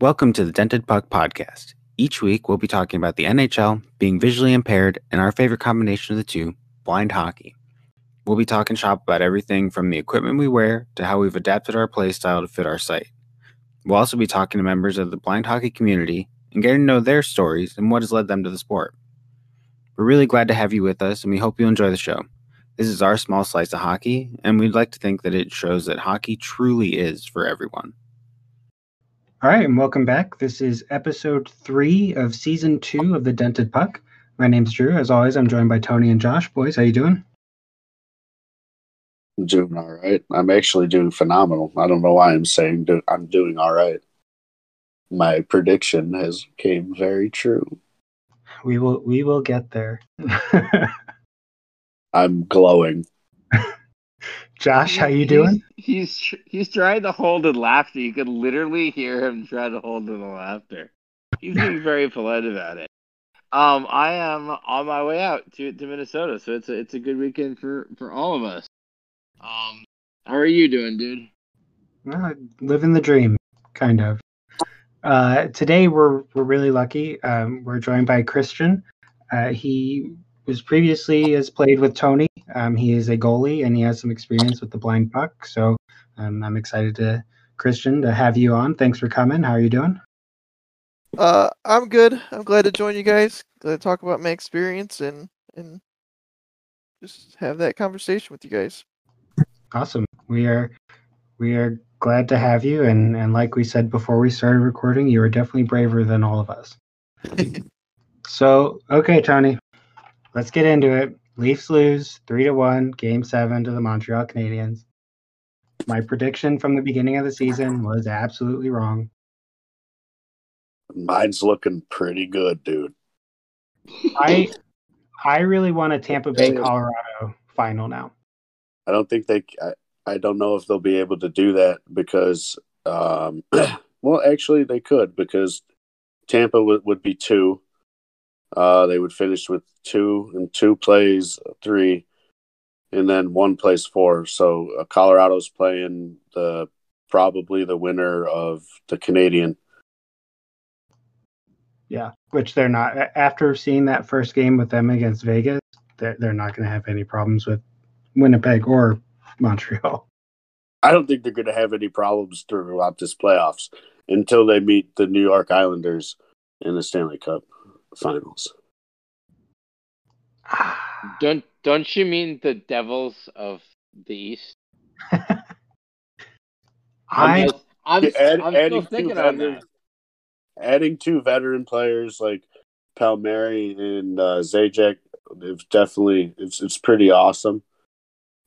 Welcome to the Dented Puck Podcast. Each week, we'll be talking about the NHL, being visually impaired, and our favorite combination of the two, blind hockey. We'll be talking shop about everything from the equipment we wear to how we've adapted our play style to fit our sight. We'll also be talking to members of the blind hockey community and getting to know their stories and what has led them to the sport. We're really glad to have you with us, and we hope you enjoy the show. This is our small slice of hockey, and we'd like to think that it shows that hockey truly is for everyone. All right, and welcome back. This is episode three of season two of the Dented Puck. My name's Drew. As always, I'm joined by Tony and Josh. Boys, how you doing? I'm doing all right. I'm actually doing phenomenal. I don't know why I'm saying do- I'm doing all right. My prediction has came very true. We will we will get there. I'm glowing. Josh, how you doing? He's he's, he's trying to hold in laughter. You could literally hear him try to hold in the laughter. He's being very polite about it. Um, I am on my way out to, to Minnesota, so it's a it's a good weekend for for all of us. Um, how are you doing, dude? Well, living the dream, kind of. Uh, today we're we're really lucky. Um, we're joined by Kristian. Uh, he was previously has played with Tony. Um, he is a goalie and he has some experience with the blind puck. So um, I'm excited to Kristian to have you on. Thanks for coming. How are you doing? Uh, I'm good. I'm glad to join you guys. Glad to talk about my experience and and just have that conversation with you guys. Awesome. We are we are glad to have you and and like we said before we started recording, you are definitely braver than all of us. so, okay, Tony. Let's get into it. Leafs lose 3 to 1, game 7 to the Montreal Canadiens. My prediction from the beginning of the season was absolutely wrong. Mine's looking pretty good, dude. I I really want a Tampa Bay Colorado final now. I don't think they. I, I don't know if they'll be able to do that because, um, well, actually they could because Tampa would, would be two. Uh, they would finish with two and two plays three, and then one plays four. So uh, Colorado's playing the probably the winner of the Canadian. Yeah, which they're not. After seeing that first game with them against Vegas, they're, they're not going to have any problems with Winnipeg or Montreal. I don't think they're going to have any problems throughout this playoffs until they meet the New York Islanders in the Stanley Cup Finals. Don't don't you mean the Devils of the East? I just- I'm, Add- I'm adding still thinking on veterans, that. adding two veteran players like Palmieri and uh, Zajac, it's definitely it's it's pretty awesome.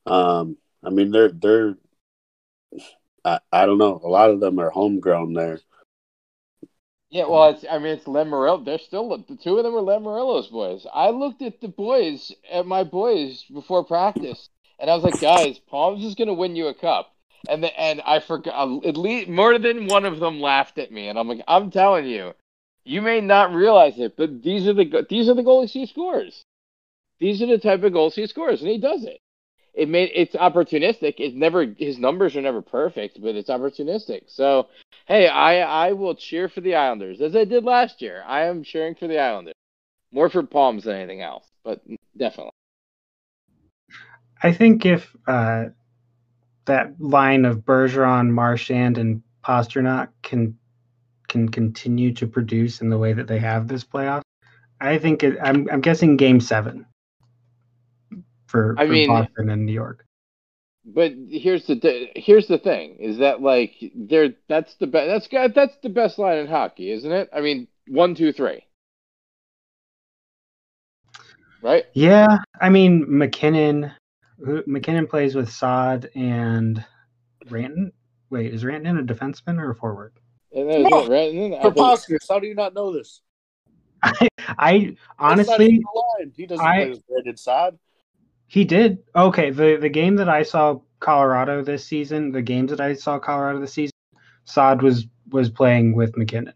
Um, I mean they're they're I, I don't know a lot of them are homegrown there. Yeah, well, it's I mean it's Lamoriello. They're still the two of them are Lamoriello's boys. I looked at the boys at my boys before practice, and I was like, guys, Palms is gonna win you a cup. And the, and I forgot at least more than one of them laughed at me, and I'm like, I'm telling you, you may not realize it, but these are the these are the goalies he scores. These are the type of goals he scores, and he does it. It made it's opportunistic. It's never his numbers are never perfect, but it's opportunistic. So hey, I I will cheer for the Islanders as I did last year. I am cheering for the Islanders more for Palms than anything else, but definitely. I think if uh, that line of Bergeron, Marchand, and Pastrnak can can continue to produce in the way that they have this playoff, I think it, I'm I'm guessing Game Seven for, I for mean- Boston and New York. But here's the here's the thing is that like they're that's the best that's got that's the best line in hockey, isn't it? I mean, one, two, three, right? Yeah, I mean MacKinnon. MacKinnon plays with Saad and Ranton. Wait, is Ranton a defenseman or a forward? And then, No, right? And then think- Preposterous! How do you not know this? I, I honestly even the line. he doesn't I- play with Brandon Saad. He did. Okay, the the game that I saw Colorado this season, the games that I saw Colorado this season, Saad was was playing with MacKinnon.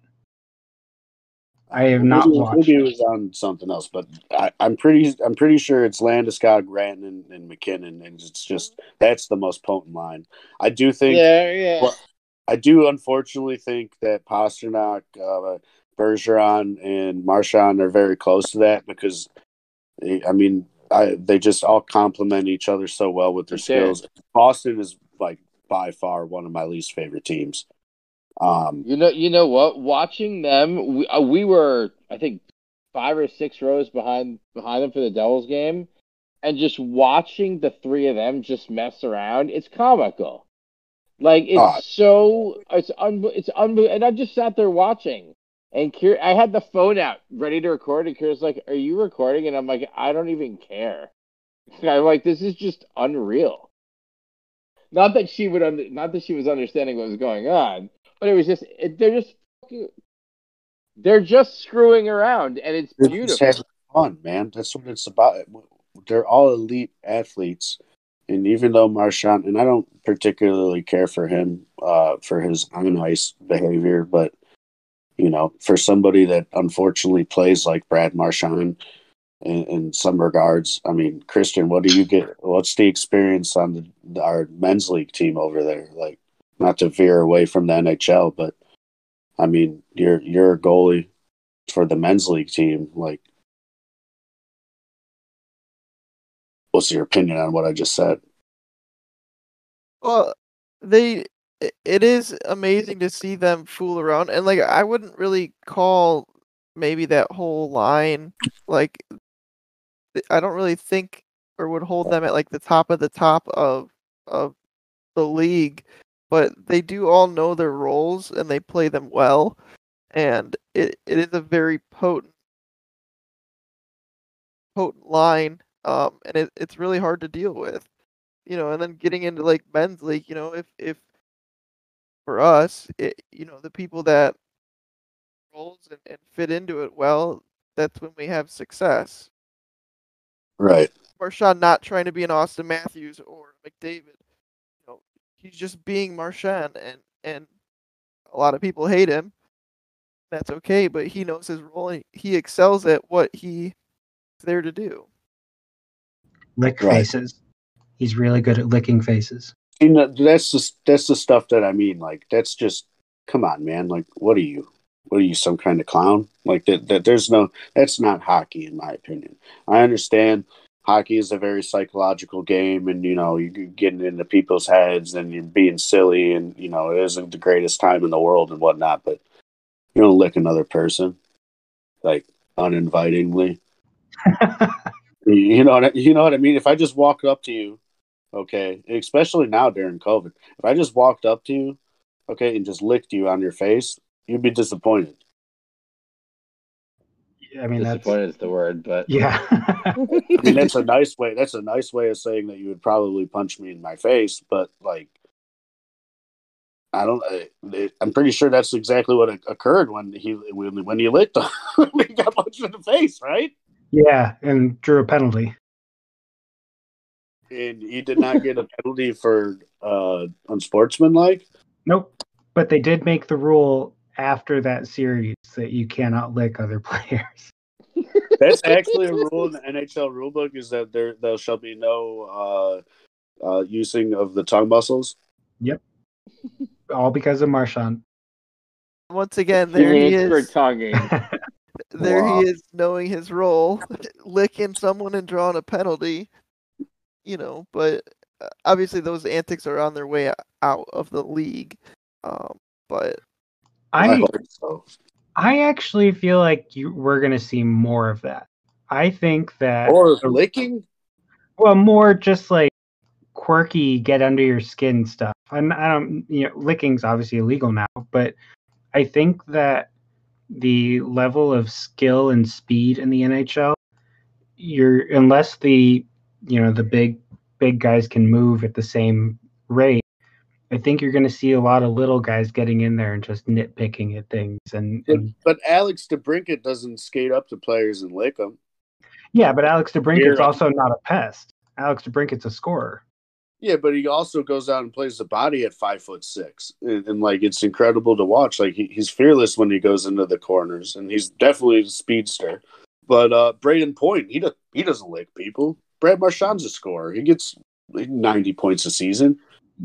I have not maybe, watched. maybe it was on something else, but I, I'm pretty I'm pretty sure it's Landeskog, Granton, and, and MacKinnon, and it's just that's the most potent line. I do think yeah, yeah. Well, I do unfortunately think that Pastrnak, uh, Bergeron, and Marchand are very close to that because, I mean, I, they just all complement each other so well with their skills. Boston is like by far one of my least favorite teams. Um, You know, you know what? Watching them, we, uh, we were, I think, five or six rows behind behind them for the Devils game, and just watching the three of them just mess around, it's comical. Like it's Ah. so it's un it's unbelievable. And I just sat there watching, and Kier, I had the phone out ready to record, and Kira's like, "Are you recording?" And I'm like, "I don't even care." I'm like, "This is just unreal." Not that she would, under, not that she was understanding what was going on, but it was just it, they're just fucking, they're just screwing around, and it's beautiful. having fun, man. That's what it's about. They're all elite athletes, and even though Marchand, and I don't particularly care for him uh, for his on ice behavior, but you know, for somebody that unfortunately plays like Brad Marchand in, in some regards, I mean, Kristian, what do you get? What's the experience on the, our men's league team over there? Like, not to veer away from the NHL, but I mean, you're you're a goalie for the men's league team. Like, what's your opinion on what I just said? Well, they it is amazing to see them fool around and like I wouldn't really call maybe that whole line like I don't really think or would hold them at like the top of the top of of the league, but they do all know their roles and they play them well and it, it is a very potent potent line um and it, it's really hard to deal with you know, and then getting into like men's league, you know, if if for us, it, you know, the people that roles and, and fit into it well, that's when we have success. Right. Marchand not trying to be an Austin Matthews or McDavid, you know, he's just being Marchand, and and a lot of people hate him. That's okay, but he knows his role and he excels at what he's there to do. Lick Right. faces. He's really good at licking faces. You know, that's just that's the stuff that I mean. Like, that's just come on, man. Like, what are you? What are you, some kind of clown? Like that? That there's no. That's not hockey, in my opinion. I understand hockey is a very psychological game, and you know, you're getting into people's heads and you're being silly, and you know, it isn't the greatest time in the world and whatnot. But you don't lick another person like uninvitingly. You- You know what I, you know what I mean? If I just walk up to you, okay, especially now during COVID, if I just walked up to you, okay, and just licked you on your face, you'd be disappointed. I mean, that's Disappointed is the word, but yeah. I mean, that's a nice way. That's a nice way of saying that you would probably punch me in my face, but like, I don't. I, i'm pretty sure that's exactly what occurred when he when when he licked him. he got punched in the face, right? yeah, and drew a penalty. And he did not get a penalty for uh, unsportsmanlike. Nope. But they did make the rule after that series that you cannot lick other players. That's actually a rule in the NHL rulebook is that there there shall be no uh, uh, using of the tongue muscles. Yep. All because of Marchand. Once again, there he for is. tonguing. There Wow. he is, knowing his role, licking someone and drawing a penalty. You know, but uh, obviously those antics are on their way out of the league. Um, but I I hope so. I actually feel like you we're gonna see more of that. I think that Or licking. well, more just like quirky, get under your skin stuff. And I don't, you know, licking's obviously illegal now, but I think that the level of skill and speed in the NHL, you're unless the you know the big big guys can move at the same rate. I think you're going to see a lot of little guys getting in there and just nitpicking at things, and, But, and but Alex DeBrincat doesn't skate up to players and lick them. yeah, but Alex DeBrincat's also not a pest. Alex DeBrincat's a scorer. Yeah, but he also goes out and plays the body at five foot six, and, and like it's incredible to watch. Like he, he's fearless when he goes into the corners, and he's definitely a speedster. But uh, Brayden Point, he does he doesn't lick people. Brad Marchand's a scorer. He gets like, ninety points a season.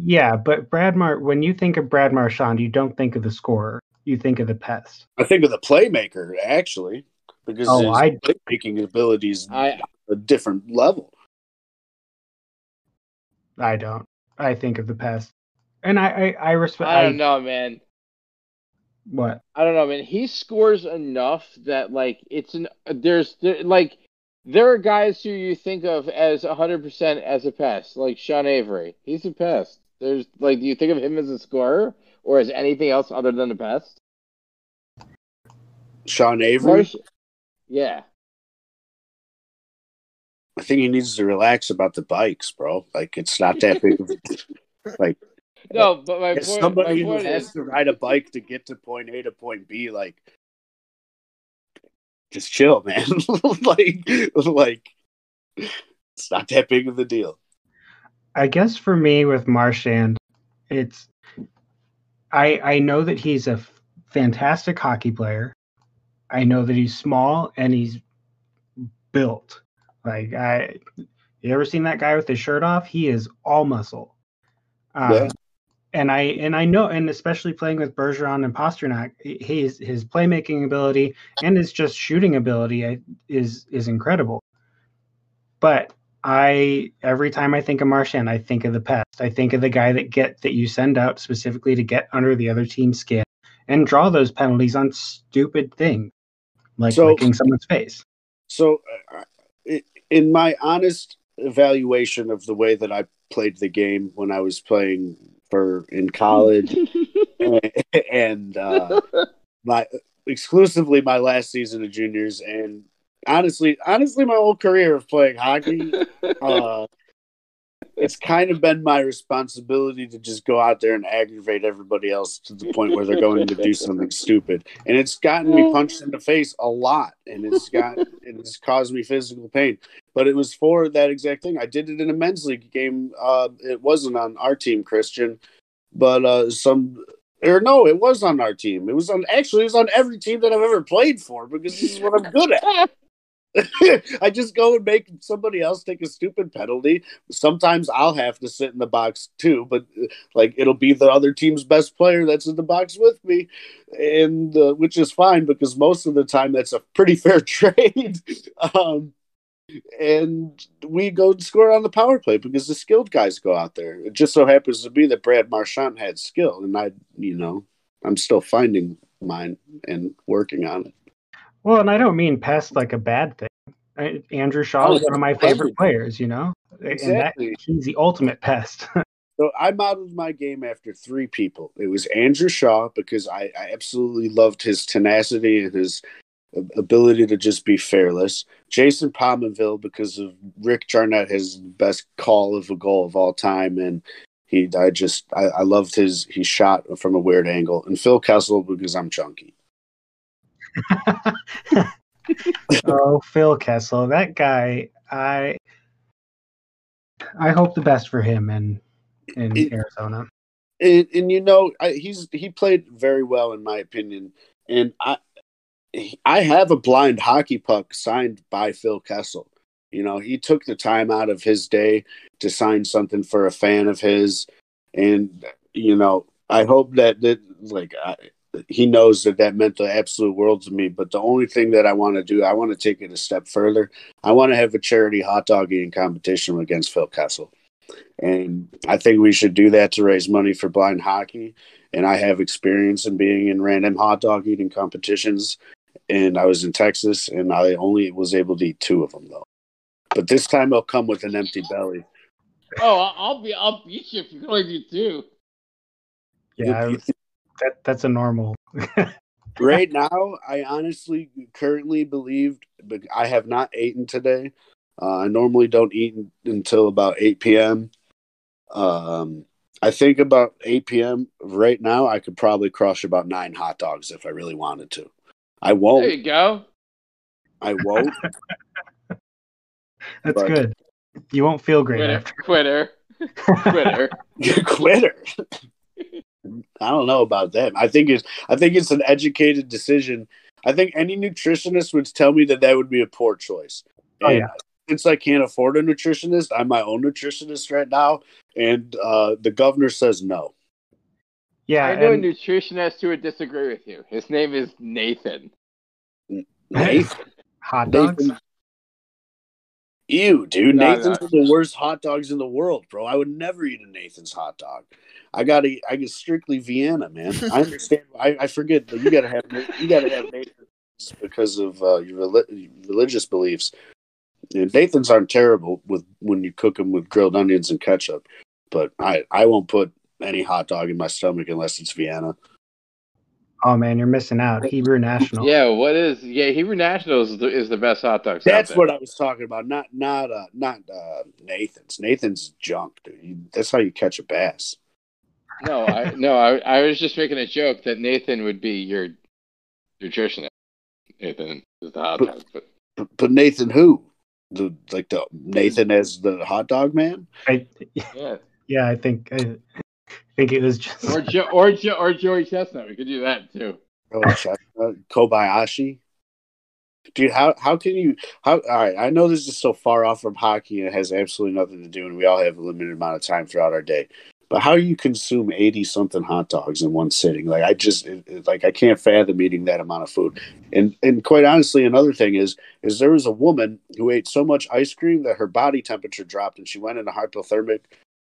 Yeah, but Brad Mar when you think of Brad Marchand, you don't think of the scorer. You think of the pest. I think of the playmaker actually, because Oh, his I- playmaking abilities I a different level. I don't. I think of the pest. And I I, I respect I don't know, man. what? I don't know, man. He scores enough that like it's an there's there, like there are guys who you think of as hundred percent as a pest, like Sean Avery. He's a pest. There's like, do you think of him as a scorer or as anything else other than a pest? Sean Avery, Marsh- yeah. I think he needs to relax about the bikes, bro. Like it's not that big of like No, but my point, somebody my who point has is, to ride a bike to get to point A to point B, like just chill, man. like like it's not that big of a deal. I guess for me with Marchand, it's I I know that he's a fantastic hockey player. I know that he's small and he's built. Like I you ever seen that guy with his shirt off? He is all muscle. Um, Yeah. And I and I know, and especially playing with Bergeron and Pastrnak, his his playmaking ability and his just shooting ability is is incredible. But I every time I think of Marchand, I think of the pest. I think of the guy that get that you send out specifically to get under the other team's skin and draw those penalties on stupid things like So- licking someone's face. So, uh, in my honest evaluation of the way that I played the game when I was playing for in college. And uh, my exclusively my last season of juniors, and honestly, honestly, my whole career of playing hockey, uh, it's kind of been my responsibility to just go out there and aggravate everybody else to the point where they're going to do something stupid, and it's gotten me punched in the face a lot, and it's got it's caused me physical pain. But it was for that exact thing. I did it in a men's league game. Uh, it wasn't on our team, Kristian, but uh, some or no, it was on our team. It was on actually it was on every team that I've ever played for because this is what I'm good at. I just go and make somebody else take a stupid penalty. Sometimes I'll have to sit in the box too, but like it'll be the other team's best player that's in the box with me, and uh, which is fine because most of the time that's a pretty fair trade. um, and we go and score on the power play because the skilled guys go out there. It just so happens to be that Brad Marchand had skill, and I, you know, I'm still finding mine and working on it. Well, and I don't mean pest like a bad thing. I, Andrew Shaw oh, is Oh, one of my favorite players, you know, and that Exactly. he's the ultimate pest. So I modeled my game after three people. It was Andrew Shaw because I, I absolutely loved his tenacity and his ability to just be fearless. Jason Pominville because of Rick Jeanneret, his best call of a goal of all time, and he I just I, I loved his he shot from a weird angle. And Phil Kessel because I'm chunky. oh, Phil Kessel, that guy. I I hope the best for him in in It- Arizona. and, and you know I, he's he played very well in my opinion and i i have a blind hockey puck signed by phil kessel you know he took the time out of his day to sign something for a fan of his and you know i hope that that like I, he knows that that meant the absolute world to me but the only thing that i want to do i want to take it a step further i want to have a charity hot dog eating competition against phil kessel and I think we should do that to raise money for blind hockey. And I have experience in being in random hot dog eating competitions. And I was in Texas, and I only was able to eat two of them though. But this time I'll come with an empty belly. oh, I'll- I'll be, I'll beat you if you only do two. Yeah, I- that that's a normal. right now, I honestly currently believe, but I have not eaten today. Uh, I normally don't eat until about 8 p.m. Um, I think about 8 p.m. right now, I could probably crush about nine hot dogs if I really wanted to. I won't. There you go. I won't. That's But- good. You won't feel great Quitter, after. quitter, quitter. You're quitter. I don't know about that. I think it's I think it's an educated decision. I think any nutritionist would tell me that that would be a poor choice. Oh, And yeah. since I can't afford a nutritionist, I'm my own nutritionist right now, and uh, the governor says no. Yeah, I know and- a nutritionist who would disagree with you. His name is Nathan. Nathan, hot dogs. Nathan, ew, dude, No, Nathan's no. the worst hot dogs in the world, bro. I would never eat a Nathan's hot dog. I gotta, I get strictly Vienna, man. I understand. I, I forget, but you gotta have, you gotta have Nathan's because of uh, your reli- religious beliefs. And Nathan's aren't terrible with when you cook them with grilled onions and ketchup, but I, I won't put any hot dog in my stomach unless it's Vienna. Oh man, you're missing out. Hebrew National. Yeah, what is? Yeah, Hebrew National is the, is the best hot dog. shop That's there. what I was talking about. Not not uh not uh Nathan's. Nathan's junk, dude. That's how you catch a bass. No, I no, I, I was just making a joke that Nathan would be your nutritionist. Nathan is the hot But- dog, but But, but Nathan who? The like the Nathan as the hot dog man? I, yeah, yeah, I think I think it was just or jo- or jo- or Joey Chestnut. We could do that too. Oh, Chestnut, Kobayashi. Dude, how how can you how all right, I know this is so far off from hockey and it has absolutely nothing to do and we all have a limited amount of time throughout our day. But how do you consume 80 something hot dogs in one sitting? Like I just it, it- like I can't fathom eating that amount of food. And and quite honestly another thing is is there was a woman who ate so much ice cream that her body temperature dropped and she went in a hypothermic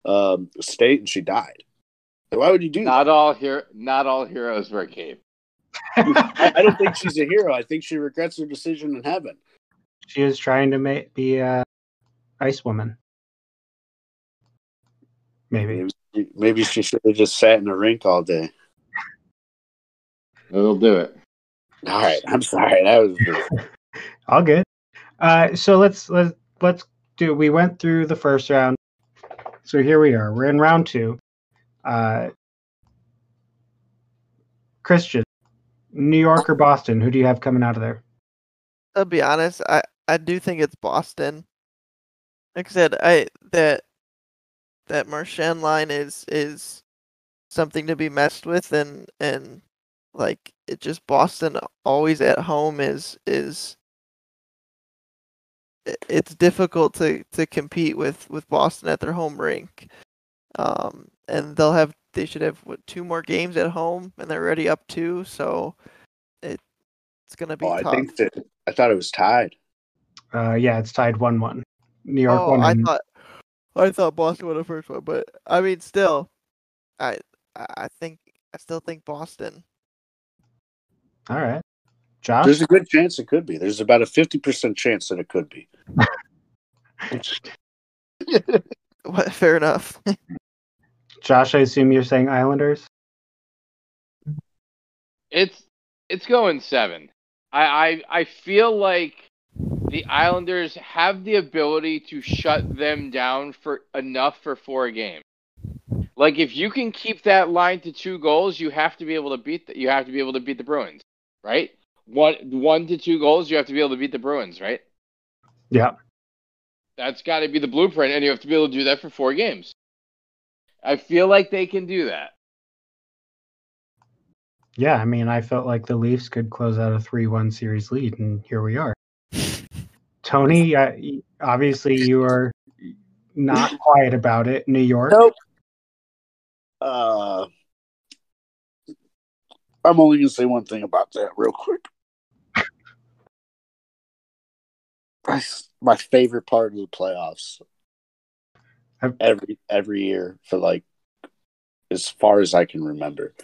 um, state and she died. Why would you do that? Not all hero, not all heroes wear cape. I, I don't think she's a hero. I think she regrets her decision in heaven. she was trying to make be a ice woman. Maybe. Maybe, maybe she should have just sat in the rink all day. It'll do it. All right, I'm sorry. That was All good. Uh, so let's let's let's do. We went through the first round, so here we are. We're in round two. Uh, Kristian, New York or Boston? Who do you have coming out of there? I'll be honest, I, I do think it's Boston. Like I said, I that that Marchand line is is something to be messed with and and like it just Boston always at home is is it's difficult to to compete with with Boston at their home rink. Um and they'll have they should have what two more games at home and they're already up two, so it it's gonna be oh, I think that I thought it was tied. Uh, yeah, it's tied one-one. New York Oh, won. I and- thought I thought Boston won the first one, but I mean, still, I I I think I still think Boston. All right, Josh. There's a good chance it could be. There's about a fifty percent chance that it could be. What, fair enough. Josh, I assume you're saying Islanders. It's it's going seven. I, I I feel like the Islanders have the ability to shut them down for enough for four games. Like if you can keep that line to two goals, you have to be able to beat the, you have to be able to beat the Bruins, right? One one to two goals, you have to be able to beat the Bruins, right? Yeah. That's got to be the blueprint, and you have to be able to do that for four games. I feel like they can do that. Yeah, I mean, I felt like the Leafs could close out a three-one series lead, and here we are. Tony, uh, obviously you are not quiet about it. New York. Nope. Uh, I'm only gonna say one thing about that real quick. My, my favorite part of the playoffs I've- every every year for like as far as I can remember.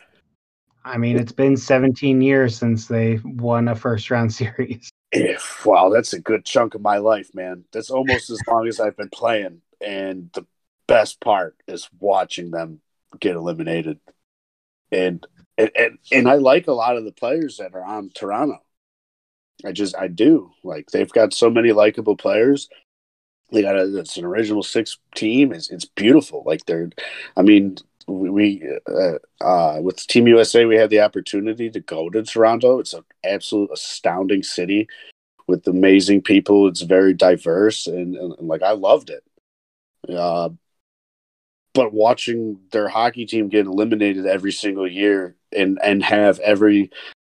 I mean, it's been 17 years since they won a first-round series. Wow, that's a good chunk of my life, man. That's almost as long as I've been playing. And the best part is watching them get eliminated. And and, and and I like a lot of the players that are on Toronto. I just I do. Like they've got so many likable players. They got a it's an original six team. It's it's beautiful. Like they're I mean we, uh, uh, with Team USA, we had the opportunity to go to Toronto. It's an absolute astounding city with amazing people. It's very diverse, and, and, and, like I loved it. Uh, but watching their hockey team get eliminated every single year and and have every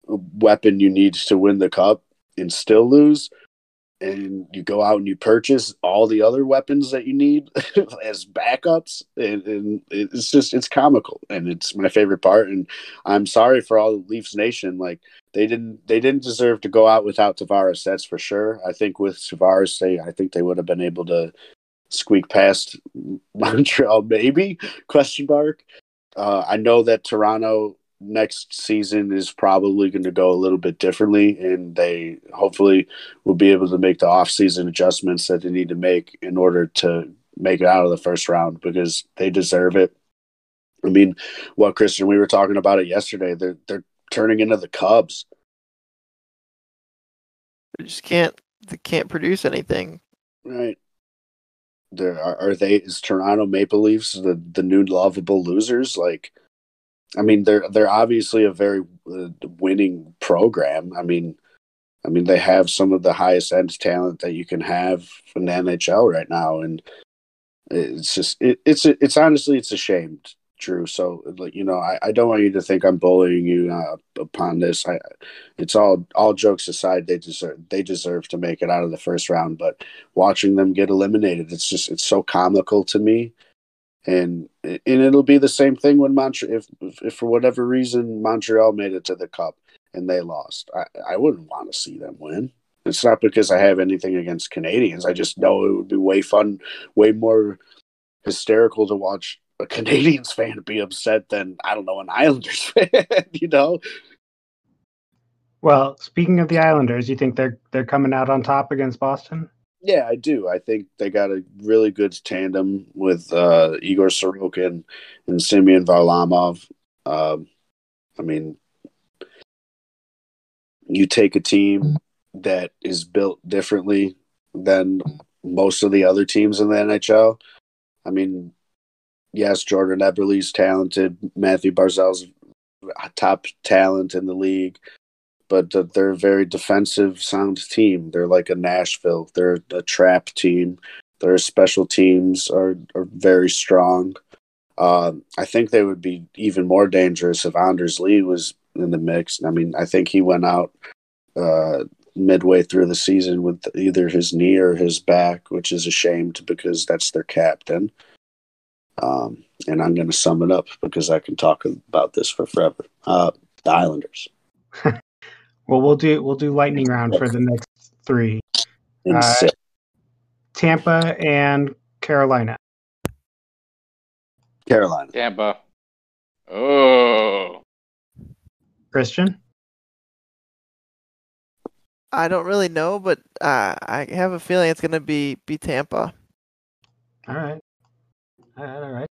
weapon you need to win the cup and still lose, and you go out and you purchase all the other weapons that you need as backups and, and, it's just it's comical and it's my favorite part and i'm sorry for all the leafs nation like they didn't they didn't deserve to go out without tavares that's for sure. I think with tavares they i think they would have been able to squeak past montreal maybe? Question mark. Uh, i know that toronto next season is probably going to go a little bit differently and they hopefully will be able to make the off-season adjustments that they need to make in order to make it out of the first round because they deserve it. I mean what kristian we were talking about it yesterday. They're they're turning into the cubs. They just can't they can't produce anything. Right. There are, are they is toronto maple leafs the the new lovable losers? Like I mean, they're they're obviously a very uh, winning program. I mean, I mean they have some of the highest end talent that you can have in the NHL right now, and it's just it, it's it's honestly it's a shame, Drew. So like you know, I, I don't want you to think I'm bullying you uh, upon this. I, it's all all jokes aside, they deserve they deserve to make it out of the first round. But watching them get eliminated, it's just it's so comical to me and and it'll be the same thing when Montreal if, if for whatever reason Montreal made it to the cup and they lost. I, I wouldn't want to see them win. It's not because I have anything against Canadians. I just know it would be way fun, way more hysterical to watch a Canadians fan be upset than I don't know an Islanders fan. you know. Well, speaking of the Islanders, you think they're they're coming out on top against Boston? Yeah, I do. I think they got a really good tandem with uh, Igor Sorokin and Semyon Varlamov. Um, I mean, you take a team that is built differently than most of the other teams in the NHL. I mean, yes, Jordan Eberle's talented. Mathew Barzal's top talent in the league but they're a very defensive sound team. They're like a Nashville. They're a trap team. Their special teams are, are very strong. Uh, I think they would be even more dangerous if Anders Lee was in the mix. I mean, I think he went out uh, midway through the season with either his knee or his back, which is a shame because that's their captain. Um, and I'm going to sum it up because I can talk about this for forever. Uh, the Islanders. Well, we'll do we'll do lightning round for the next three. Uh, Tampa and Carolina. Carolina. Tampa. Oh. Kristian. I don't really know, but uh, I have a feeling it's gonna be be Tampa. All right. All right. All right.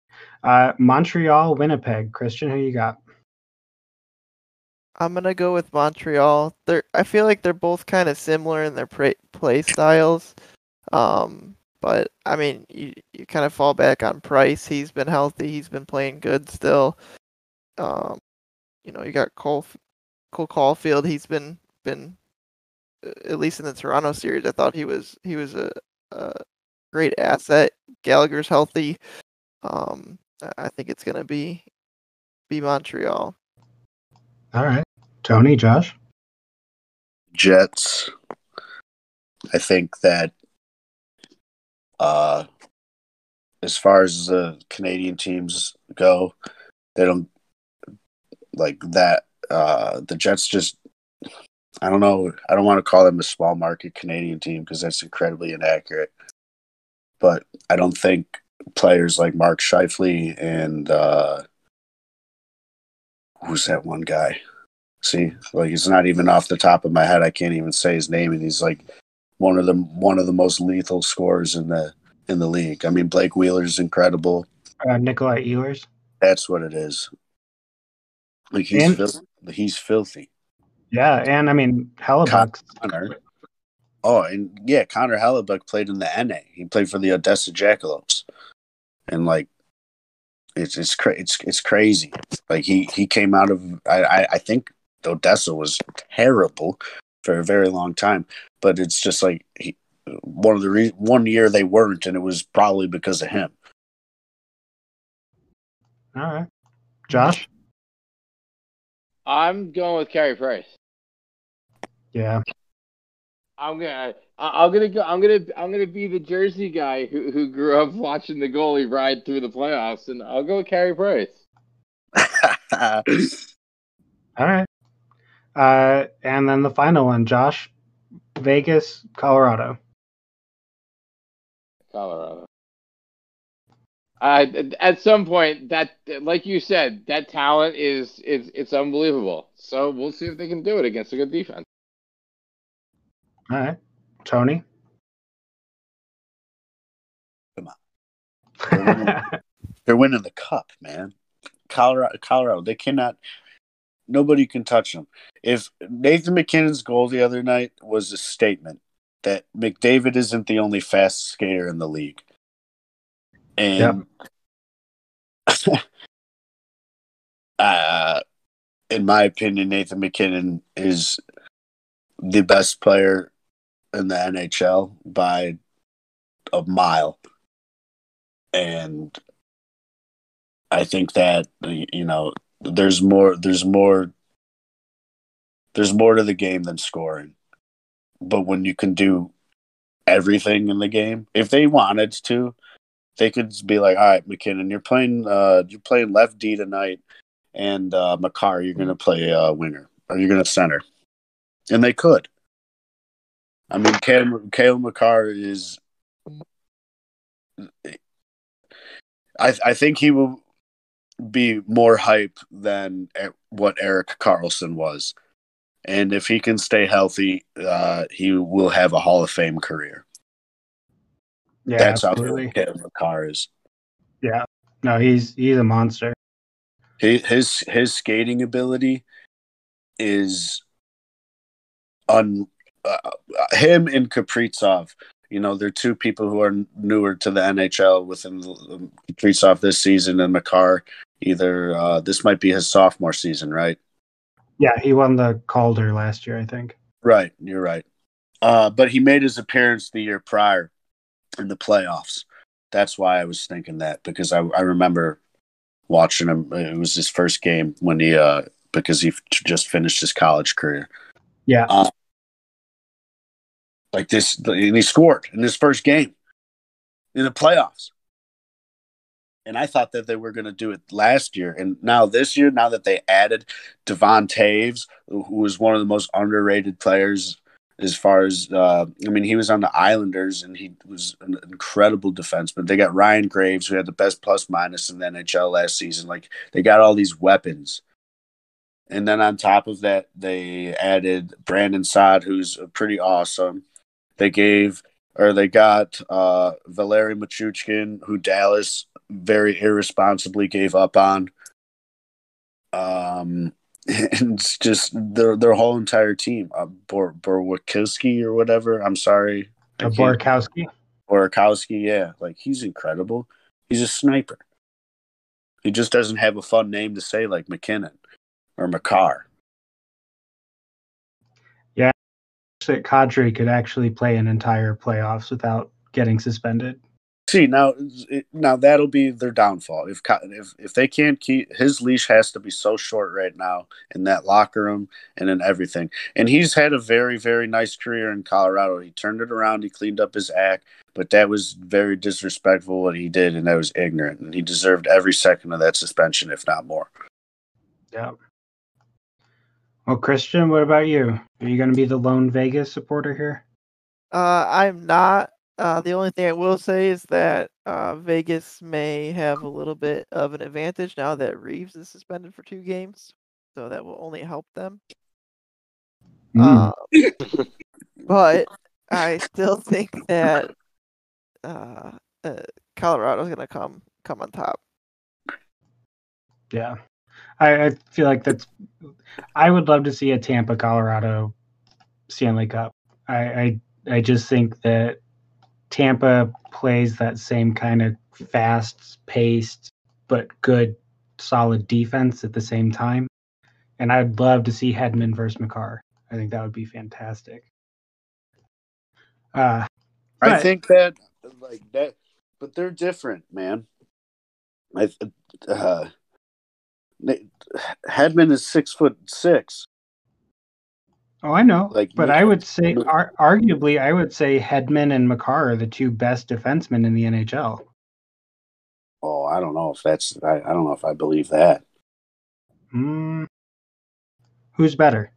Uh, Montreal, Winnipeg. Kristian, who you got? I'm gonna go with Montreal. They're I feel like they're both kind of similar in their play, play styles. Um, but I mean, you you kind of fall back on Price. He's been healthy. He's been playing good still. Um, you know, you got Cole Cole Caufield. He's been been at least in the Toronto series. I thought he was he was a, a great asset. Gallagher's healthy. Um, I think it's gonna be be Montreal. All right. Tony, Josh? Jets. I think that uh, as far as the Canadian teams go, they don't like that. Uh, the Jets just, I don't know. I don't want to call them a small market Canadian team because that's incredibly inaccurate. But I don't think players like Mark Scheifele and uh, who's that one guy? See, like it's not even off the top of my head. I can't even say his name, and he's like one of the one of the most lethal scorers in the in the league. I mean, Blake Wheeler's incredible. Uh, Nikolai Ehlers. That's what it is. Like he's and, fil- he's filthy. Yeah, and I mean Hellebuyck. Connor. Oh, and yeah, Connor Hellebuyck played in the NA. He played for the Odessa Jackalopes, and like it's it's cra- it's it's crazy. Like he he came out of I I, I think Odessa was terrible for a very long time. But it's just like he, one of the re- one year they weren't, and it was probably because of him. All right, Josh. I'm going with Carey Price. Yeah. I'm gonna, I- I'm gonna go. I'm gonna, I'm gonna be the Jersey guy who who grew up watching the goalie ride through the playoffs, and I'll go with Carey Price. All right. Uh, and then the final one, Josh, Vegas, Colorado. Colorado. Uh, at some point, that, like you said, that talent is is it's unbelievable. So we'll see if they can do it against a good defense. All right. Tony. Come on. They're winning the cup, man. Colorado, Colorado, they cannot. Nobody can touch him. If Nathan MacKinnon's goal the other night was a statement that McDavid isn't the only fast skater in the league, and uh, in my opinion, Nathan MacKinnon is the best player in the NHL by a mile, and I think that you know there's more there's more there's more to the game than scoring. But when you can do everything in the game, if they wanted to, they could be like, "All right, MacKinnon, you're playing uh you're playing left D tonight, and uh Makar, you're gonna play uh winger or you're gonna center," and they could. I mean, Kale, Kale Makar is. I I think he will be more hype than what Erik Karlsson was. And if he can stay healthy, uh, he will have a Hall of Fame career. Yeah, That's absolutely. how good Makar is. Yeah. No, he's he's a monster. His his, his skating ability is un uh, him and Kaprizov. You know, they're two people who are newer to the NHL within the, Kaprizov this season and Makar. Either uh, this might be his sophomore season, right? Yeah, he won the Calder last year, I think. Right, you're right. Uh, but he made his appearance the year prior in the playoffs. That's why I was thinking that because I, I remember watching him. It was his first game when he uh, because he just finished his college career. Yeah. Uh, like this, and he scored in his first game in the playoffs. And I thought that they were going to do it last year. And now this year, now that they added Devon Toews, who was one of the most underrated players as far as, uh, I mean, he was on the Islanders and he was an incredible defenseman. They got Ryan Graves, who had the best plus minus in the NHL last season. Like, they got all these weapons. And then on top of that, they added Brandon Saad, who's pretty awesome. They gave or they got uh, Valeri Nichushkin, who Dallas very irresponsibly gave up on. Um, and it's just their their whole entire team, uh, Bor Borwakowski or whatever. I'm sorry, uh, Borkowski. Borkowski, yeah, like he's incredible. He's a sniper. He just doesn't have a fun name to say like MacKinnon or Makar. That Kadri could actually play an entire playoffs without getting suspended. See now, now that'll be their downfall. If if if they can't keep his leash, has to be so short right now in that locker room and in everything. And he's had a very very nice career in Colorado. He turned it around. He cleaned up his act, but that was very disrespectful what he did, and that was ignorant. And he deserved every second of that suspension, if not more. Yeah. Well, Kristian, what about you? Are you going to be the lone Vegas supporter here? Uh, I'm not. Uh, the only thing I will say is that uh, Vegas may have a little bit of an advantage now that Reaves is suspended for two games, so that will only help them. Mm. Uh, but I still think that uh, uh, Colorado's going to come come on top. Yeah, I, I feel like that's. I would love to see a Tampa, Colorado Stanley Cup. I, I I just think that Tampa plays that same kind of fast paced but good solid defense at the same time. And I'd love to see Hedman versus Makar. I think that would be fantastic. Uh, I but- think that like that, but they're different, man. I uh, Hedman is six foot six. Oh, I know. Like, but I would say, ar- arguably, I would say Hedman and Makar are the two best defensemen in the NHL. Oh, I don't know if that's. I, I don't know if I believe that. Hmm. Who's better?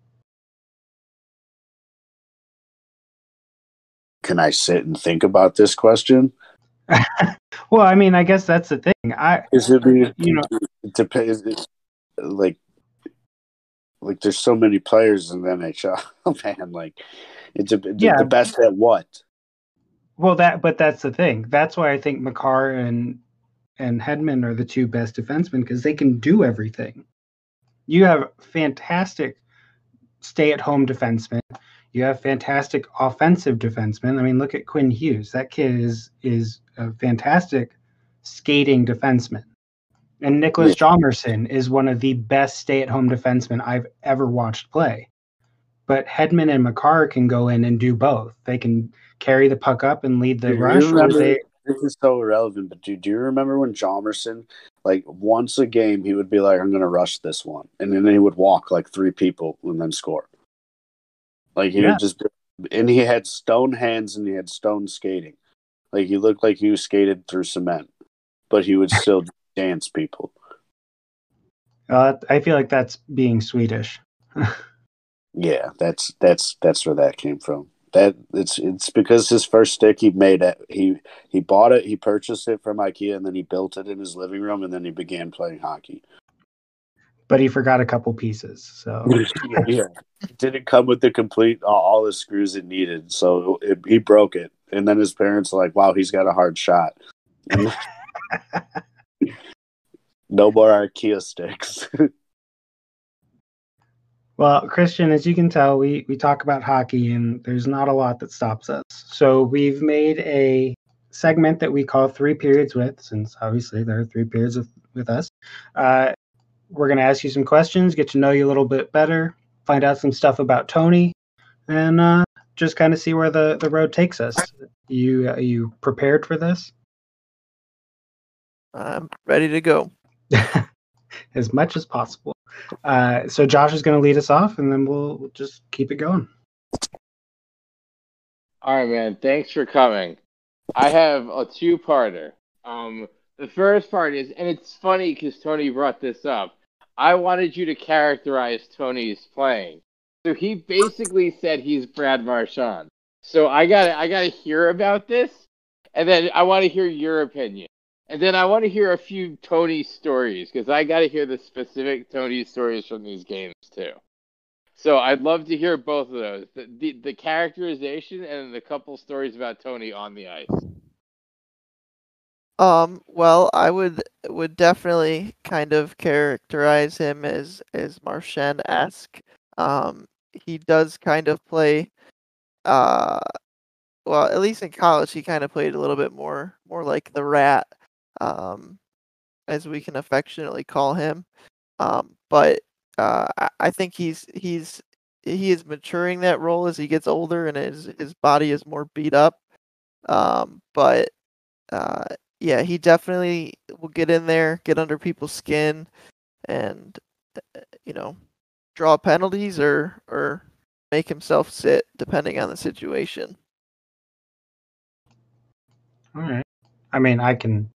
Can I sit and think about this question? Well, I mean, I guess that's the thing. I, Is it be, you know, it depends. It, like, like there's so many players in the NHL, man. Like, it's a, the- Yeah. the best at what? well, that, but that's the thing. That's why I think Makar and and Hedman are the two best defensemen because they can do everything. You have fantastic stay-at-home defensemen. You have fantastic offensive defensemen. I mean, look at Quinn Hughes. That kid is is a fantastic skating defenseman. And Nicholas Hjalmarsson is one of the best stay-at-home defensemen I've ever watched play. But Hedman and Makar can go in and do both. They can carry the puck up and lead the Do rush. Remember- they, This is so irrelevant, but do, do you remember when Hjalmarsson, like once a game, he would be like, "I'm going to rush this one," and then he would walk like three people and then score. Like he Yeah. would just, and he had stone hands and he had stone skating. Like he looked like he was skated through cement, but he would still dance people. uh, I feel like that's being Swedish. Yeah, that's that's that's where that came from. That it's it's because his first stick he made it. He he bought it, he purchased it from IKEA, and then he built it in his living room, and then he began playing hockey. But he forgot a couple pieces. So yeah, it didn't come with the complete all, the screws it needed, so it, he broke it. And then his parents like, "Wow, he's got a hard shot." No more IKEA sticks. Well, Kristian, as you can tell, we, we talk about hockey and there's not a lot that stops us. So we've made a segment that we call Three Periods With, since obviously there are three periods with, with us. Uh, we're going to ask you some questions, get to know you a little bit better, find out some stuff about Tony, and uh, just kind of see where the, the road takes us. You are you prepared for this? I'm ready to go. as much as possible. Uh, so Josh is going to lead us off, and then we'll, we'll just keep it going. All right, man. Thanks for coming. I have a two-parter. Um, the first part is, and it's funny because Tony brought this up. I wanted you to characterize Tony's playing. So he basically said he's Brad Marchand. So I got to I got to hear about this, and then I want to hear your opinion, and then I want to hear a few Tony stories because I got to hear the specific Tony stories from these games too. So I'd love to hear both of those. The, the the characterization and the couple stories about Tony on the ice. Um, well, I would would definitely kind of characterize him as as Marchand esque. Um, he does kind of play, uh, well, at least in college, he kind of played a little bit more more like the rat, um, as we can affectionately call him. Um, but uh, I, think he's he's he is maturing that role as he gets older and his his body is more beat up. Um, but uh, yeah, he definitely will get in there, get under people's skin, and uh, you know, draw penalties or or make himself sit, depending on the situation. All right. I mean, I can,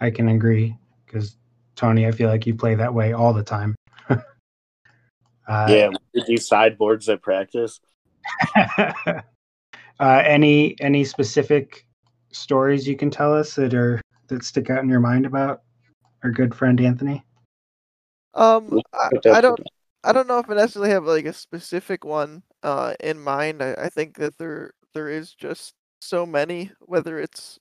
I can agree because Tony, I feel like you play that way all the time. uh, yeah, did you sideboards at practice? uh, any any specific stories you can tell us that are that stick out in your mind about our good friend Anthony? Um, I, I don't, I don't know if I necessarily have like a specific one uh in mind. I, I think that there there is just so many, whether it's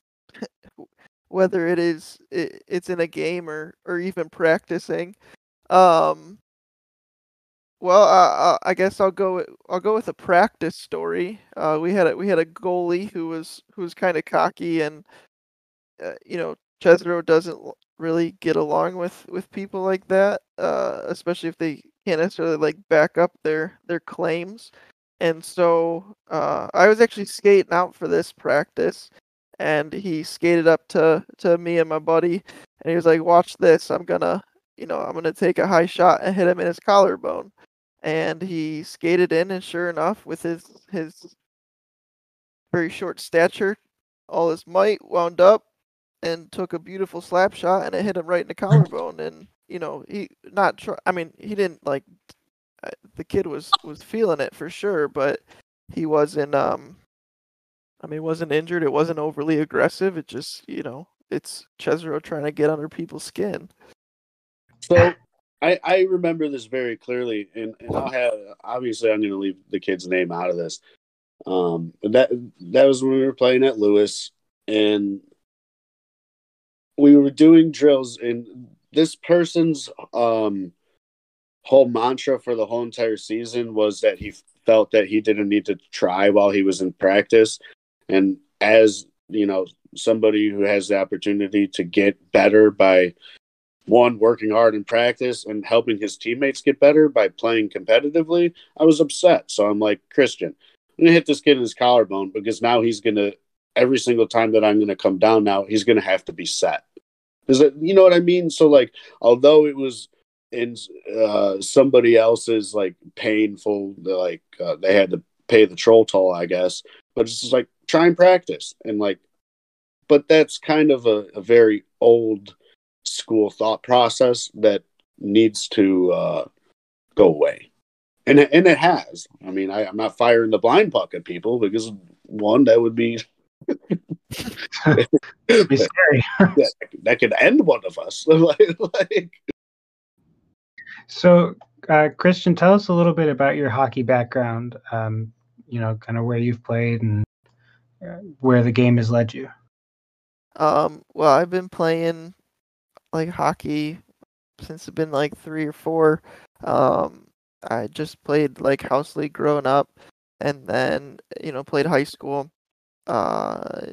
whether it is it, it's in a game or or even practicing. Um. Well, uh, I guess I'll go. I'll go with a practice story. Uh, we had a we had a goalie who was who was kind of cocky, and uh, you know Chesro doesn't really get along with with people like that, uh, especially if they can't necessarily like back up their their claims. And so uh, I was actually skating out for this practice, and he skated up to to me and my buddy, and he was like, "Watch this! I'm gonna, you know, I'm gonna take a high shot and hit him in his collarbone." and he skated in, and sure enough, with his his very short stature, all his might wound up and took a beautiful slap shot, and it hit him right in the collarbone. And you know, he not try. I mean, he didn't like. The kid was was feeling it for sure, but he wasn't. Um, I mean, it wasn't injured. It wasn't overly aggressive. It just, you know, it's Cesaro trying to get under people's skin. So I, I remember this very clearly, and, and I'll have obviously I'm going to leave the kid's name out of this. Um, that that was when we were playing at Lewis, and we were doing drills, and this person's um whole mantra for the whole entire season was that he felt that he didn't need to try while he was in practice, and as you know, somebody who has the opportunity to get better by one working hard in practice and helping his teammates get better by playing competitively i was upset. So i'm like kristian i'm gonna hit this kid in his collarbone because now he's gonna every single time that i'm gonna come down now he's gonna have to be set. Is it you know what i mean? So like although it was in uh somebody else's like painful like uh, they had to pay the troll toll i guess but it's just like try and practice and like but that's kind of a, a very old school thought process that needs to uh, go away. And it, and it has. I mean, I, I'm not firing the blind puck at people because one, that would be be scary. that, that could end one of us. like, like, So, uh, Kristian, tell us a little bit about your hockey background. Um, you know, kind of where you've played and uh, where the game has led you. Um, well, I've been playing like hockey since I've been like three or four. Um, I just played like house league growing up, and then you know played high school, uh,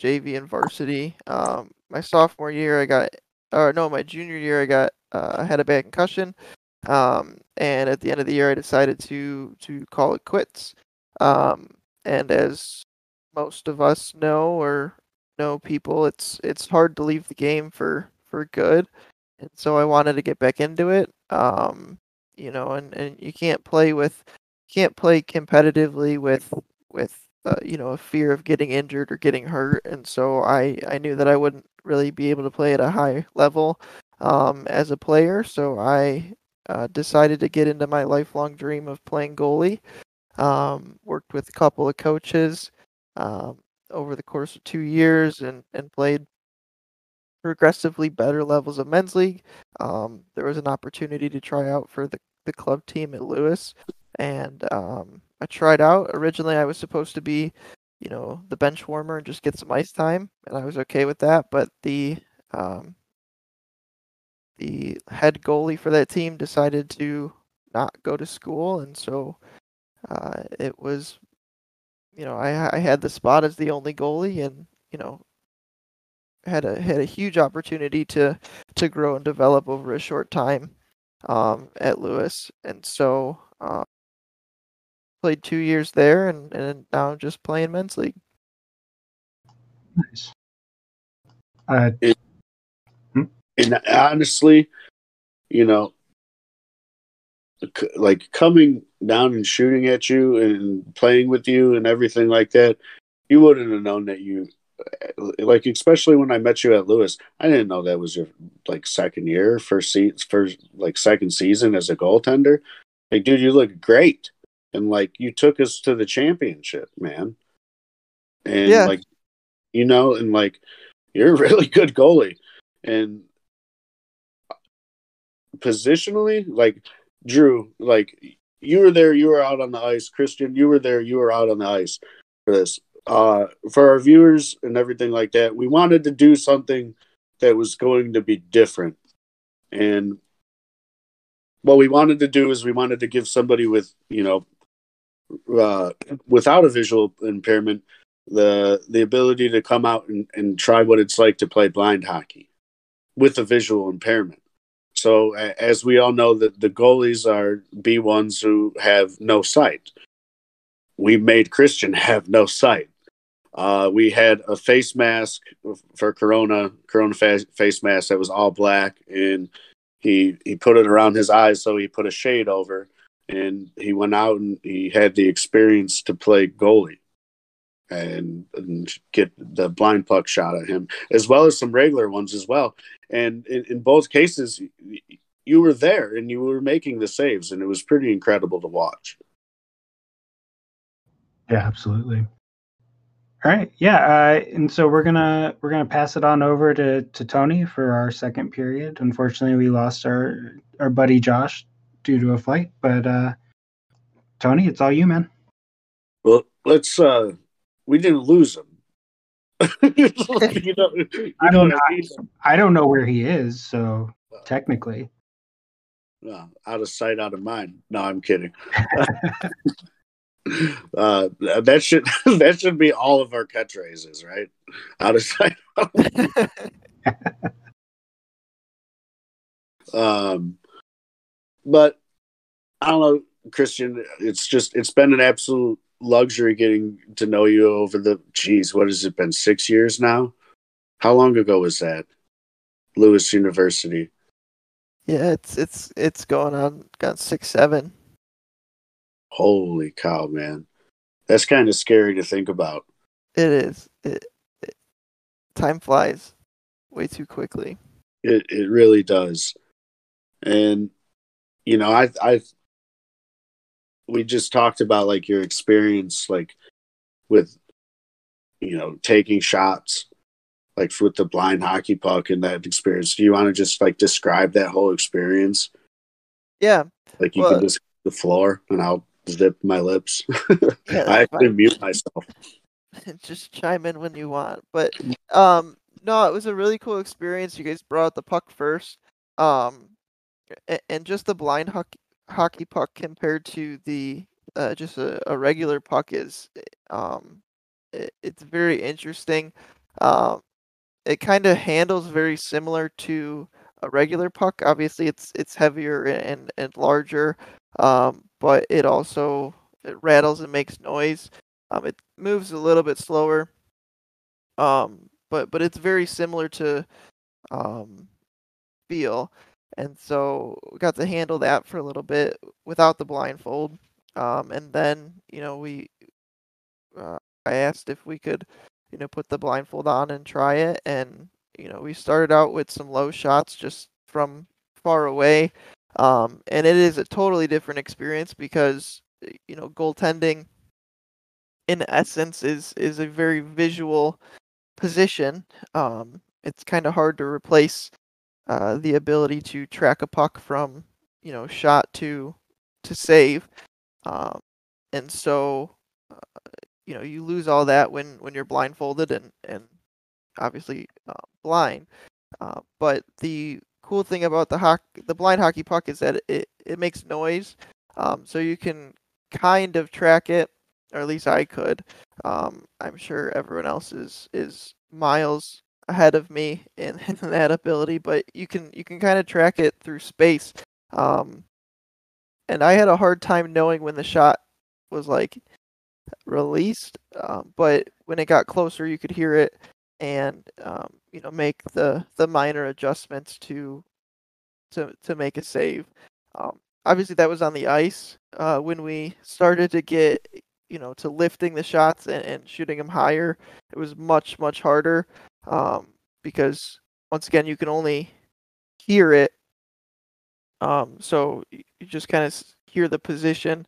JV and varsity. Um, my sophomore year, I got, or no, my junior year, I got uh, I had a bad concussion. Um, and at the end of the year, I decided to to call it quits. Um, and as most of us know or know people, it's it's hard to leave the game for for good. And so I wanted to get back into it. Um, you know, and, and you can't play with can't play competitively with with uh, you know a fear of getting injured or getting hurt. And so I I knew that I wouldn't really be able to play at a high level um, as a player. So I uh, decided to get into my lifelong dream of playing goalie. Um, worked with a couple of coaches um, over the course of two years and, and played progressively better levels of men's league. Um, there was an opportunity to try out for the, the club team at Lewis, and um, I tried out. Originally, I was supposed to be, you know, the bench warmer and just get some ice time, and I was okay with that. But the um, the head goalie for that team decided to not go to school, and so uh, it was, you know, I I had the spot as the only goalie, and you know, had a had a huge opportunity to to grow and develop over a short time um, at Lewis, and so uh, played two years there, and and now I'm just playing men's league. Nice. Uh, and honestly, you know, c- like coming down and shooting at you and playing with you and everything like that, you wouldn't have known that you eh, like especially when I met you at Lewis, I didn't know that was your like second year, first se- first like second season as a goaltender. Like, dude, you look great, and like you took us to the championship, man. And Yeah. like, you know, and like you're a really good goalie, and uh, positionally, like Drew, like you were there, you were out on the ice. Kristian, you were there, you were out on the ice for this. Uh, for our viewers and everything like that, we wanted to do something that was going to be different. And what we wanted to do is we wanted to give somebody with, you know, uh, without a visual impairment, the the ability to come out and, and try what it's like to play blind hockey with a visual impairment. So as we all know that the goalies are B ones who have no sight. We made Kristian have no sight. Uh, we had a face mask for Corona, Corona fa- face mask that was all black, and he he put it around his eyes, so he put a shade over. and he went out and he had the experience to play goalie and, and get the blind puck shot at him, as well as some regular ones as well. And in, in both cases, you were there and you were making the saves, and it was pretty incredible to watch. Yeah, absolutely. All right, yeah, uh, and so we're gonna we're gonna pass it on over to to Tony for our second period. Unfortunately, we lost our our buddy Josh due to a fight, but uh, Tony, it's all you, man. Well, let's. uh We didn't lose him. you know, you I don't what I know. I don't know where he is, so technically, No, out of sight, out of mind. No, I'm kidding. uh, that should that should be all of our catchphrases, right? Out of sight. out of um, but I don't know, Kristian. It's just it's been an absolute luxury getting to know you over the. Geez, what has it been? Six years now. How long ago was that? Lewis University. Yeah, it's it's it's going on got six seven. Holy cow, man. That's kind of scary to think about. It is. It, it time flies way too quickly. It it really does. And you know, I I we just talked about like your experience like with you know, taking shots like with the blind hockey puck and that experience. Do you want to just like describe that whole experience? Yeah, Like you Well- can just the floor and I'll zip my lips. Yeah, I actually fine. mute myself. just chime in when you want. But um no, it was a really cool experience. You guys brought out the puck first. Um and just the blind hockey hockey puck compared to the uh, just a, a regular puck is um it, it's very interesting. Um it kind of handles very similar to a regular puck. Obviously it's it's heavier and and larger. Um but it also it rattles and makes noise. Um, it moves a little bit slower. Um, but but it's very similar to um, feel, and so we got to handle that for a little bit without the blindfold. Um, and then you know we, uh, I asked if we could, you know, put the blindfold on and try it, and you know we started out with some low shots just from far away. Um, and it is a totally different experience because you know goaltending in essence is is a very visual position. Um, it's kind of hard to replace uh, the ability to track a puck from you know shot to to save, um, and so uh, you know you lose all that when when you're blindfolded and and obviously uh, blind. Uh, but the cool thing about the hockey, the blind hockey puck is that it, it makes noise, um, so you can kind of track it, or at least I could. Um, I'm sure everyone else is is miles ahead of me in, in that ability, but you can you can kind of track it through space. Um, and I had a hard time knowing when the shot was like released, um, but when it got closer, you could hear it and um, you know make the the minor adjustments to to to make a save. Um, obviously, that was on the ice. Uh, when we started to get you know to lifting the shots and, and shooting them higher, it was much much harder um, because once again you can only hear it. Um, so you just kind of hear the position,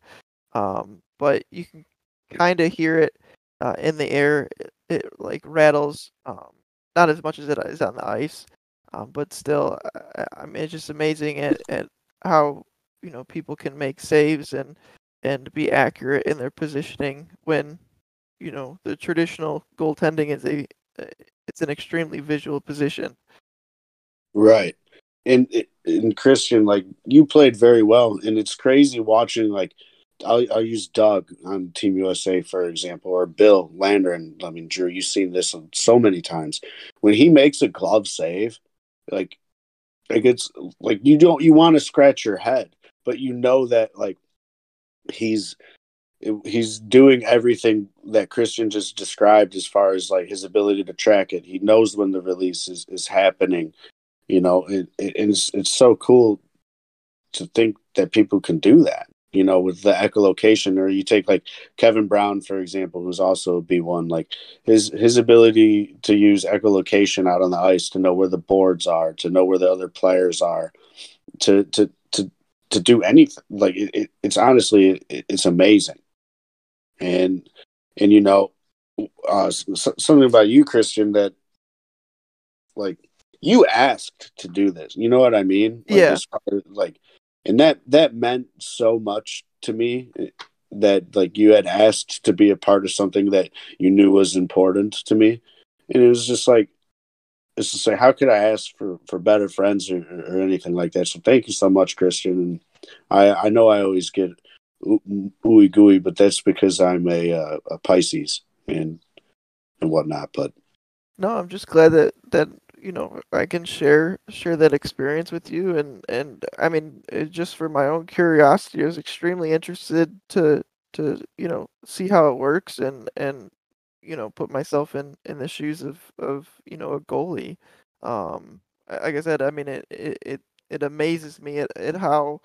um, but you can kind of hear it uh, in the air. It, it like rattles, um, not as much as it is on the ice, um, but still, I, I mean, it's just amazing at, at how you know people can make saves and and be accurate in their positioning when you know the traditional goaltending is a it's an extremely visual position. Right. And and Kristian, like you played very well, and it's crazy watching. Like I'll I'll use Doug on Team USA for example, or Bill Lander, and I mean Drew. You've seen this so many times when he makes a glove save, like like it's like you don't you want to scratch your head, but you know that like he's he's doing everything that Kristian just described as far as like his ability to track it. He knows when the release is, is happening. You know, it, it, it's it's so cool to think that people can do that. you know, with the echolocation, or you take like Kevin Brown, for example, who's also a B1, like his his ability to use echolocation out on the ice to know where the boards are, to know where the other players are, to to to to do anything. Like it, it, it's honestly, it, it's amazing. And and you know, uh, something about you, Kristian, that like you asked to do this. You know what I mean? Like, yeah. like, and that that meant so much to me eh, that like you had asked to be a part of something that you knew was important to me, and it was just like it's just like how could I ask for for better friends or, or anything like that? So thank you so much, Kristian. And I I know I always get ooey gooey, but that's because I'm a uh, a Pisces and and whatnot. But no, I'm just glad that that you know I can share share that experience with you and and I mean just for my own curiosity I was extremely interested to to you know see how it works and and you know put myself in in the shoes of of you know a goalie um like I said I mean it it it, it amazes me at, at how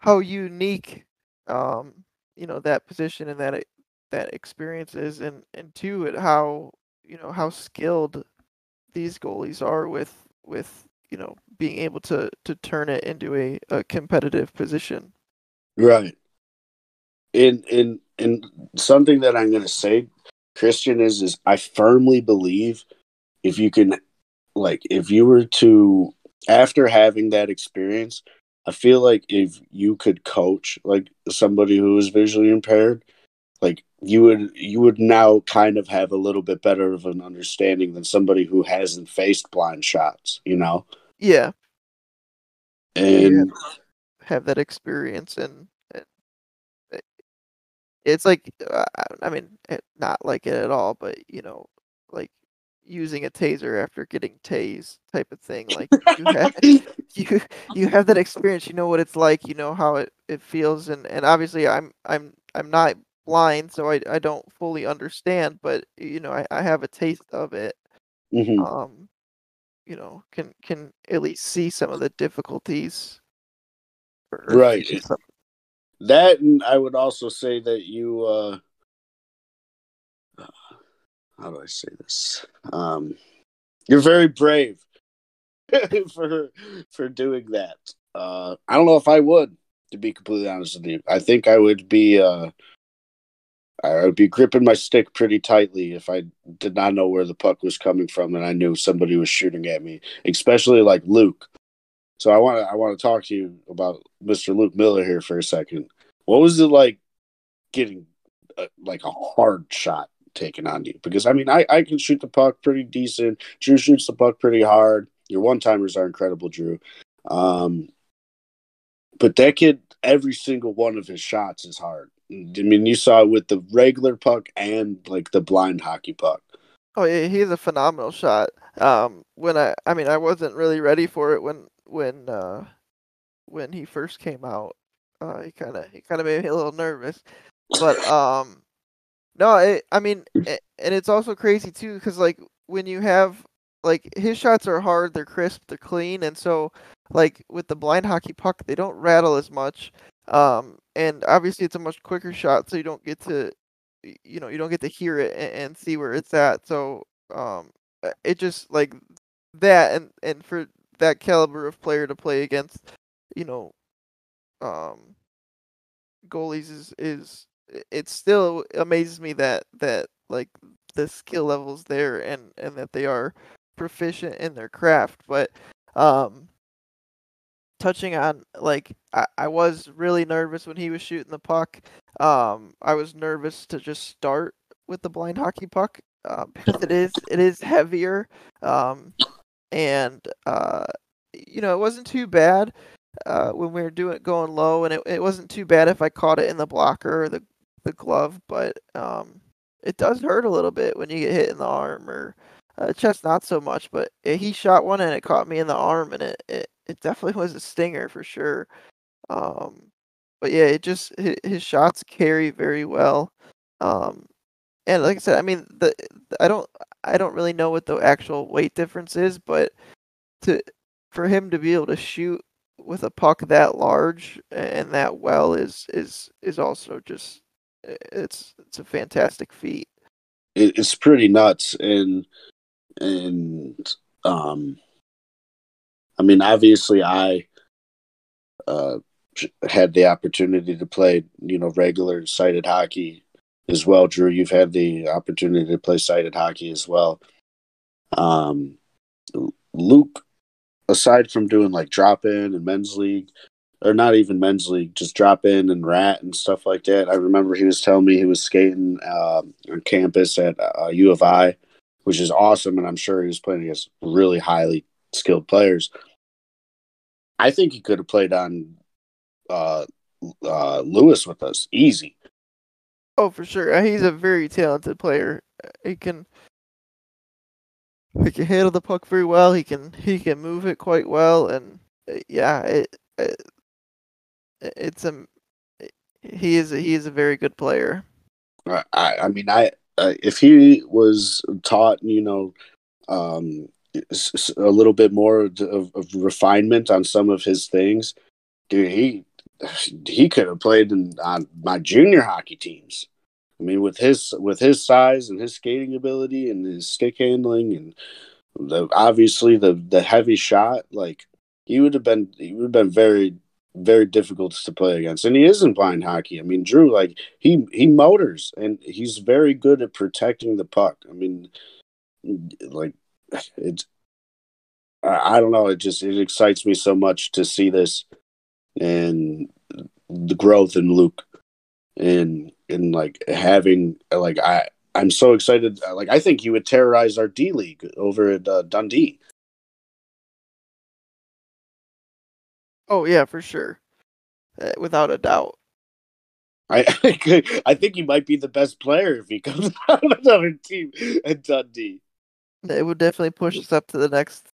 how unique um you know that position and that that experience is and and two at how you know how skilled these goalies are with with you know being able to to turn it into a, a competitive position. Right. In in in something that I'm going to say, Kristian is is I firmly believe if you can, like, if you were to after having that experience, I feel like if you could coach like somebody who is visually impaired, like you would you would now kind of have a little bit better of an understanding than somebody who hasn't faced blind shots you know? Yeah. And have that experience and, and it's like uh, i mean not like it at all but you know like using a taser after getting tased type of thing like you have you you have that experience you know what it's like you know how it, it feels and and obviously i'm i'm i'm not blind, so I I don't fully understand, but you know I, I have a taste of it. Mm-hmm. Um, you know, can can at least see some of the difficulties. right. That and I would also say that you. uh How do I say this? Um, you're very brave for for doing that. Uh, I don't know if I would, to be completely honest with you. I think I would be uh, I would be gripping my stick pretty tightly if I did not know where the puck was coming from and I knew somebody was shooting at me, especially like Luke. So I want to I want to talk to you about Mr. Luke Miller here for a second. What was it like getting a, like a hard shot taken on you? Because I mean, I I can shoot the puck pretty decent. Drew shoots the puck pretty hard. Your one timers are incredible, Drew. Um, but that kid, every single one of his shots is hard. I mean, you saw it with the regular puck and like the blind hockey puck. Oh yeah, he's a phenomenal shot. Um, when I, I mean, I wasn't really ready for it when when uh, when he first came out. Uh, he kind of he kind of made me a little nervous, but um, no, it, I mean, and it's also crazy too because like when you have like his shots are hard, they're crisp, they're clean, and so like with the blind hockey puck, they don't rattle as much. Um, and obviously it's a much quicker shot, so you don't get to, you know, you don't get to hear it and, and see where it's at. So um, it just like that, and and for that caliber of player to play against, you know, um, goalies is is it still amazes me that that like the skill levels there and and that they are proficient in their craft but um touching on like I, I was really nervous when he was shooting the puck. Um, I was nervous to just start with the blind hockey puck uh, because it is it is heavier, um, and uh, you know it wasn't too bad uh, when we were doing going low, and it, it wasn't too bad if I caught it in the blocker or the the glove, but um, it does hurt a little bit when you get hit in the arm or uh, chest, not so much. But he shot one and it caught me in the arm, and it, it it definitely was a stinger for sure. Um, but yeah, it just his, his shots carry very well. Um, and like I said, I mean, the I don't I don't really know what the actual weight difference is, but to for him to be able to shoot with a puck that large and that well is is is also just it's it's a fantastic feat. It, it's pretty nuts, and and um, I mean, obviously, I uh had the opportunity to play, you know, regular sighted hockey as well. Drew, you've had the opportunity to play sighted hockey as well. Um, Luke, aside from doing like drop in and men's league, or not even men's league, just drop in and rat and stuff like that. I remember he was telling me he was skating uh, on campus at uh, U of I, which is awesome, and I'm sure he was playing against really highly skilled players. I think he could have played on uh, uh, Lewis with us easy. Oh, for sure. Uh, he's a very talented player. Uh, he can he can handle the puck very well. He can he can move it quite well, and yeah, it, it it's a he is a, he is a very good player. I I mean I uh, if he was taught you know um, a little bit more of, of, refinement on some of his things, dude, he he could have played in on my junior hockey teams. I mean, with his with his size and his skating ability and his stick handling and the, obviously the the heavy shot, like he would have been he would have been very very difficult to play against. And he isn't blind hockey. I mean, Drew, like he he motors and he's very good at protecting the puck. I mean, like it's I, I don't know. It just it excites me so much to see this and the growth in Luke and and like having like I I'm so excited. Like I think you would terrorize our D League over at uh, Dundee. Oh yeah, for sure, uh, without a doubt. I I think he might be the best player if he comes out of another team at Dundee. It would definitely push us up to the next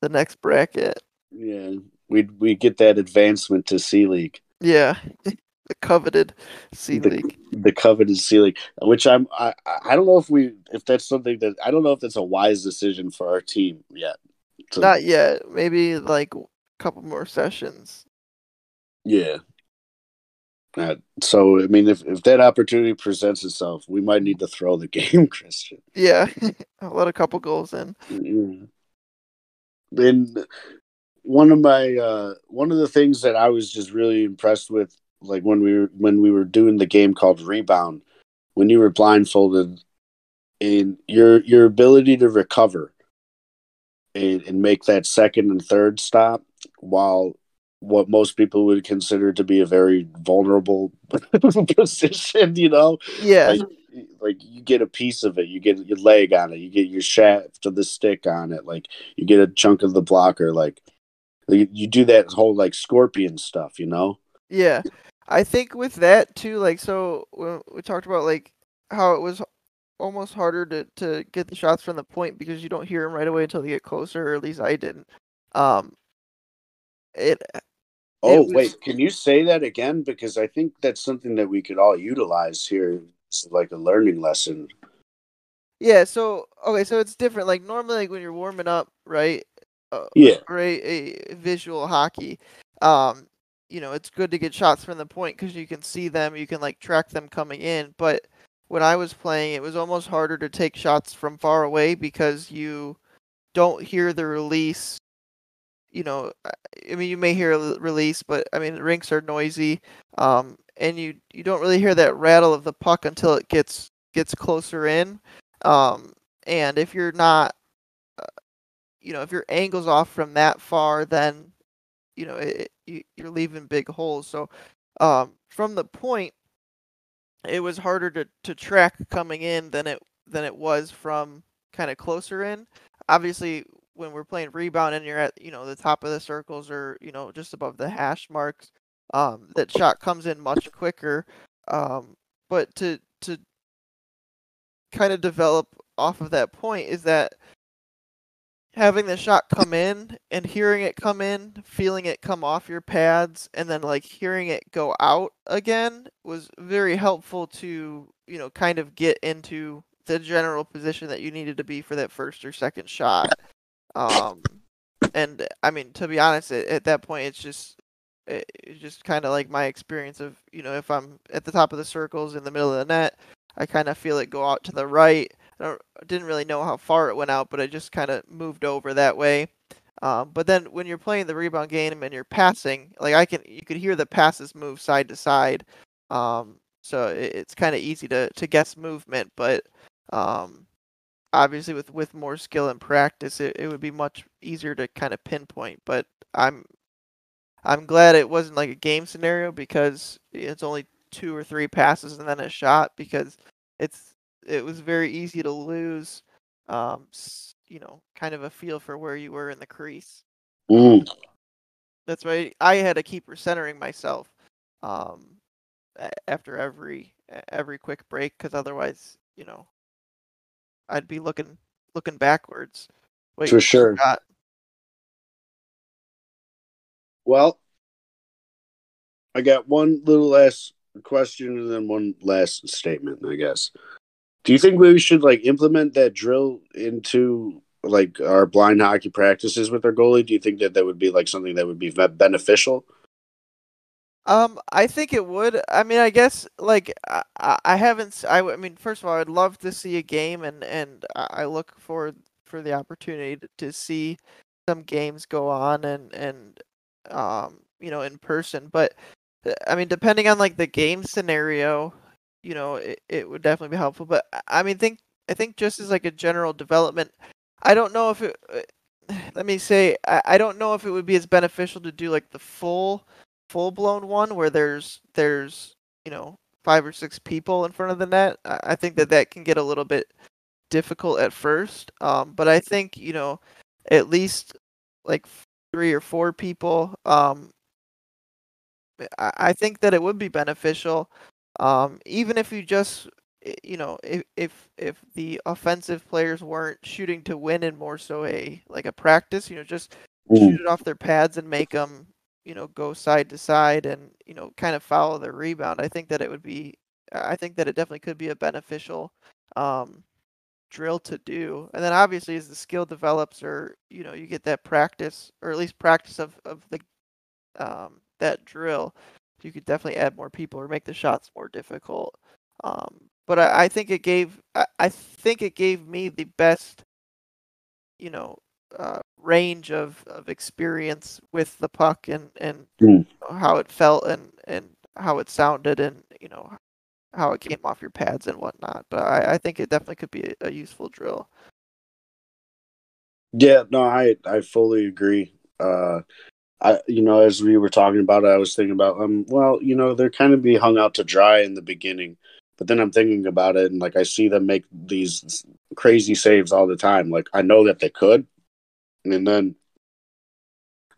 the next bracket. Yeah, we we get that advancement to C League. Yeah, the coveted C League. The coveted C League, which I'm I I don't know if we if that's something that I don't know if that's a wise decision for our team yet. To, Not yet. Maybe like couple more sessions. Yeah. Uh, so I mean, if if that opportunity presents itself, we might need to throw the game, Kristian. Yeah, I'll let a couple goals in. Mm-hmm. And one of my uh, one of the things that I was just really impressed with, like when we were when we were doing the game called Rebound, when you were blindfolded, and your your ability to recover and, and make that second and third stop while what most people would consider to be a very vulnerable position, you know? Yeah. Like, like, you get a piece of it, you get your leg on it, you get your shaft of the stick on it, like you get a chunk of the blocker, like you do that whole like scorpion stuff, you know? Yeah. I think with that too, like so we talked about like how it was almost harder to, to get the shots from the point because you don't hear them right away until they get closer, or at least I didn't. Um it Oh it was... wait, can you say that again? Because I think that's something that we could all utilize here. It's like a learning lesson. Yeah, so okay, so it's different. Like normally like when you're warming up, right? uh, yeah. a, a visual hockey, um, you know, it's good to get shots from the point because you can see them, you can like track them coming in. But when I was playing, it was almost harder to take shots from far away because you don't hear the release. You know, I mean, you may hear a release, but I mean, rinks are noisy, um, and you you don't really hear that rattle of the puck until it gets gets closer in. Um, and if you're not you know, if your angle's off from that far, then you know it, it, you're leaving big holes. So um, from the point, it was harder to, to track coming in than it than it was from kind of closer in. Obviously, when we're playing rebound and you're at you know the top of the circles or you know just above the hash marks, um, that shot comes in much quicker. Um, but to to kind of develop off of that point is that having the shot come in and hearing it come in, feeling it come off your pads, and then like hearing it go out again was very helpful to, you know, kind of get into the general position that you needed to be for that first or second shot. Um, and I mean, to be honest, at, at that point, it's just it, it's just kind of like my experience of you know if I'm at the top of the circles in the middle of the net, I kind of feel it go out to the right. I don't, didn't really know how far it went out, but I just kind of moved over that way. Um, but then when you're playing the rebound game and you're passing, like I can, you could hear the passes move side to side. Um, so it, it's kind of easy to to guess movement, but um, obviously with with more skill and practice, it, it would be much easier to kind of pinpoint. But I'm I'm glad it wasn't like a game scenario because it's only two or three passes and then a shot because it's it was very easy to lose um you know kind of a feel for where you were in the crease Mm. that's why i had to keep recentering myself um after every every quick break because otherwise you know i'd be looking looking backwards Wait, For sure. got? Well, I got one little last question and then one last statement, I guess. Do you think we should like implement that drill into like our blind hockey practices with our goalie? Do you think that that would be like something that would be beneficial? Um, I think it would. I mean, I guess like I, I I haven't. I mean, first of all, I'd love to see a game, and and I I look forward for the opportunity to, to see some games go on and and um you know in person. But uh, I mean, depending on like the game scenario, you know, it, it would definitely be helpful. But I I mean, think I think just as like a general development, I don't know if it. uh, Let me say, I, I don't know if it would be as beneficial to do like the full full blown one where there's there's you know five or six people in front of the net. I, I think that that can get a little bit difficult at first. Um, but I think you know at least like three or four people. Um, I, I think that it would be beneficial. Um, even if you just you know if if if the offensive players weren't shooting to win and more so a like a practice, you know, just Mm. shoot it off their pads and make them, you know, go side to side and you know, kind of follow the rebound. I think that it would be, I think that it definitely could be a beneficial um, drill to do. And then obviously, as the skill develops, or you know, you get that practice, or at least practice of of the um, that drill, you could definitely add more people or make the shots more difficult. Um, but I, I think it gave, I, I think it gave me the best, you know, uh, range of, of experience with the puck and and Mm. how it felt and and how it sounded and you know how it came off your pads and whatnot. But I, I think it definitely could be a, a useful drill. Yeah, no, I I fully agree. Uh, I you know as we were talking about it, I was thinking about um well you know they're kind of be hung out to dry in the beginning, but then I'm thinking about it and like I see them make these crazy saves all the time. Like I know that they could, and then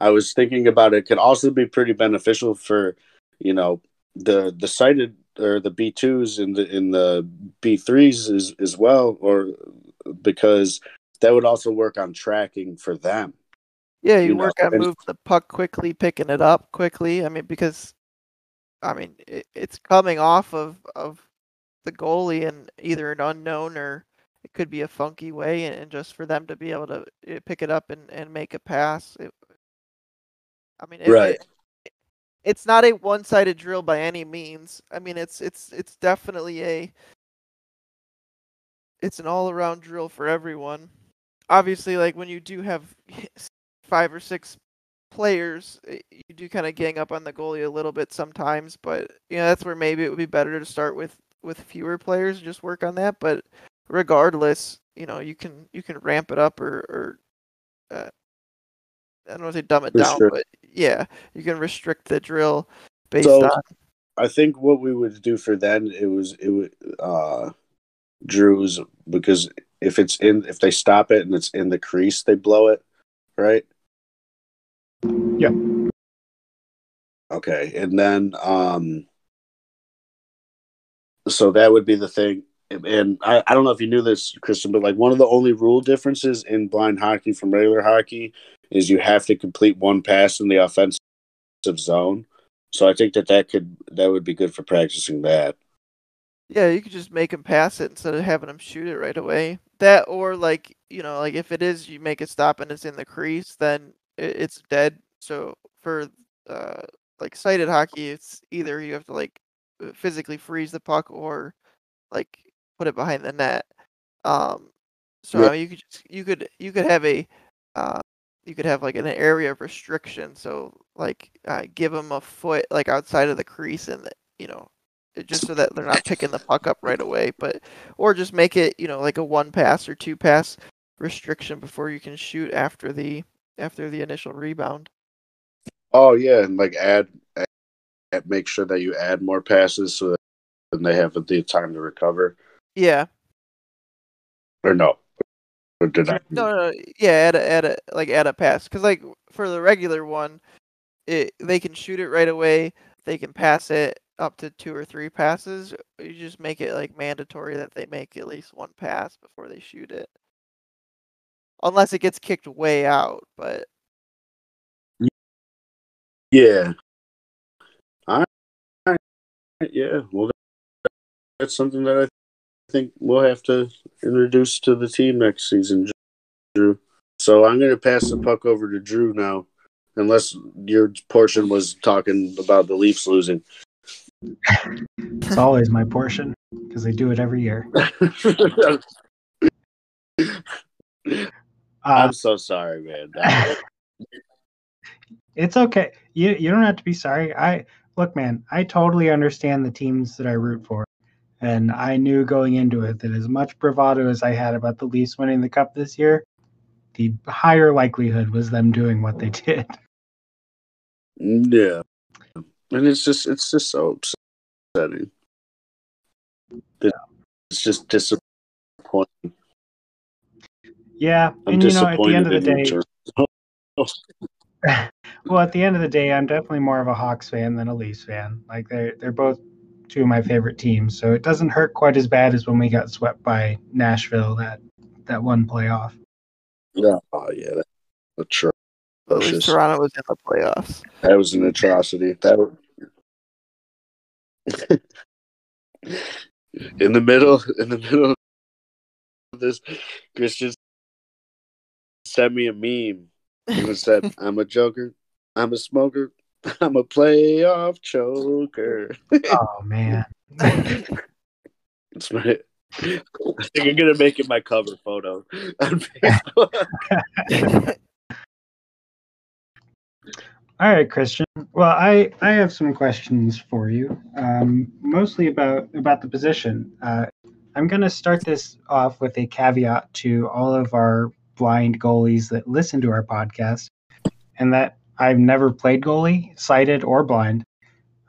I was thinking about it could also be pretty beneficial for you know the the sighted or the B twos in the in the B threes as as well, or because that would also work on tracking for them. Yeah, you, You know, work on and- moving the puck quickly, picking it up quickly. I mean, because I mean it, it's coming off of of the goalie and either an unknown or it could be a funky way, and, and just for them to be able to uh, pick it up and, and make a pass. It, I mean, it, Right. it- it's not a one-sided drill by any means. I mean, it's it's it's definitely a it's an all-around drill for everyone. Obviously, like when you do have five or six players, eh, you do kind of gang up on the goalie a little bit sometimes, but you know that's where maybe it would be better to start with with fewer players and just work on that. But regardless, you know you can you can ramp it up or or uh, I don't want to say dumb it For down, but yeah, you can restrict the drill based So- on I think what we would do for then it was it would uh Drew's because if it's in if they stop it and it's in the crease they blow it, right? Yeah. Okay. And then um so that would be the thing. And I, I don't know if you knew this, Kristian, but like one of the only rule differences in blind hockey from regular hockey is you have to complete one pass in the offensive zone. So I think that that could that would be good for practicing that. Yeah, you could just make him pass it instead of having him shoot it right away. That or like you know, like if it is you make a stop and it's in the crease, then it, it's dead. So for uh, like sighted hockey, it's either you have to like uh, physically freeze the puck or like put it behind the net. Um, so Yeah. I mean, you could just, you could you could have a uh, you could have like an area of restriction. So like uh, give them a foot like outside of the crease and the, you know just so that they're not picking the puck up right away. But or just make it you know like a one pass or two pass restriction before you can shoot after the after the initial rebound. Oh yeah, and like add, add make sure that you add more passes so that then they have the time to recover. Yeah. Or no, or did I? No, no, no. Yeah, add a, add a like add a pass because like for the regular one, it they can shoot it right away. They can pass it up to two or three passes. You just make it like mandatory that they make at least one pass before they shoot it, unless it gets kicked way out. But Yeah. I, I yeah. Well, that's something that I think we'll have to introduce to the team next season, Drew. So I'm going to pass the puck over to Drew now, unless your portion was talking about the Leafs losing. It's always my portion because they do it every year. Uh, I'm so sorry, man. It's okay. You you don't have to be sorry. I look, man. I totally understand the teams that I root for, and I knew going into it that as much bravado as I had about the Leafs winning the cup this year, the higher likelihood was them doing what they did. yeah, and it's just it's just so upsetting. It's just disappointing. Yeah, I'm and you know, at the end of the day, well, at the end of the day, I'm definitely more of a Hawks fan than a Leafs fan. Like they're they're both two of my favorite teams, so it doesn't hurt quite as bad as when we got swept by Nashville that that one playoff. Yeah, oh yeah, that, atro- at least Atrocious. Toronto was in the playoffs. that was an atrocity. That in the middle, in the middle of this, Kristian sent me a meme. It said, "I'm a joker, I'm a smoker, I'm a playoff choker." Oh man. It's my. I think I'm gonna make it my cover photo on Facebook. All right, Kristian. Well, I I have some questions for you, um, mostly about about the position. Uh, I'm going to start this off with a caveat to all of our blind goalies that listen to our podcast, and that I've never played goalie, sighted or blind.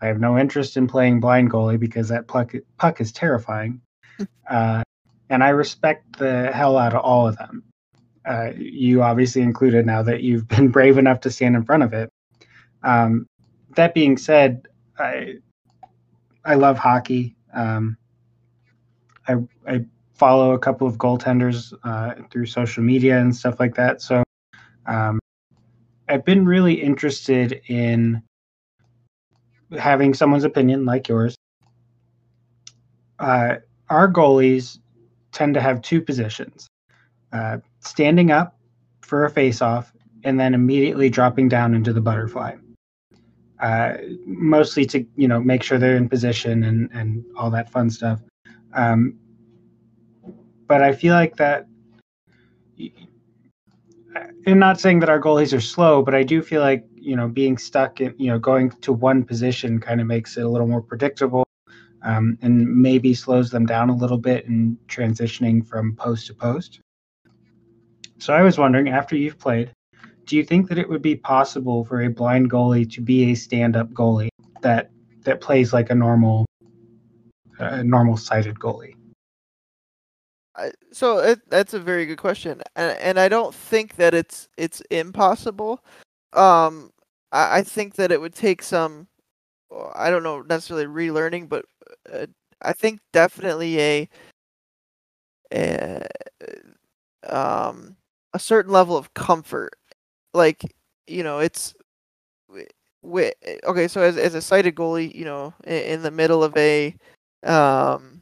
I have no interest in playing blind goalie because that puck puck is terrifying, uh, and I respect the hell out of all of them. Uh, you obviously included now that you've been brave enough to stand in front of it. Um, that being said, I I love hockey. Um, I I follow a couple of goaltenders uh, through social media and stuff like that. So um, I've been really interested in having someone's opinion like yours. Uh, our goalies tend to have two positions: uh, standing up for a face-off and then immediately dropping down into the butterfly uh, mostly to you know make sure they're in position and and all that fun stuff. Um, but I feel like that. I'm not saying that our goalies are slow, but I do feel like you know being stuck in you know going to one position kind of makes it a little more predictable, um, and maybe slows them down a little bit in transitioning from post to post. So I was wondering, after you've played, do you think that it would be possible for a blind goalie to be a stand-up goalie that that plays like a normal a normal sighted goalie I, so it, that's a very good question, and and I don't think that it's it's impossible. Um, I, I think that it would take some, I don't know necessarily relearning, but uh, I think definitely a, a um a certain level of comfort. Like you know, it's okay. So as as a sighted goalie, you know, in, in the middle of a um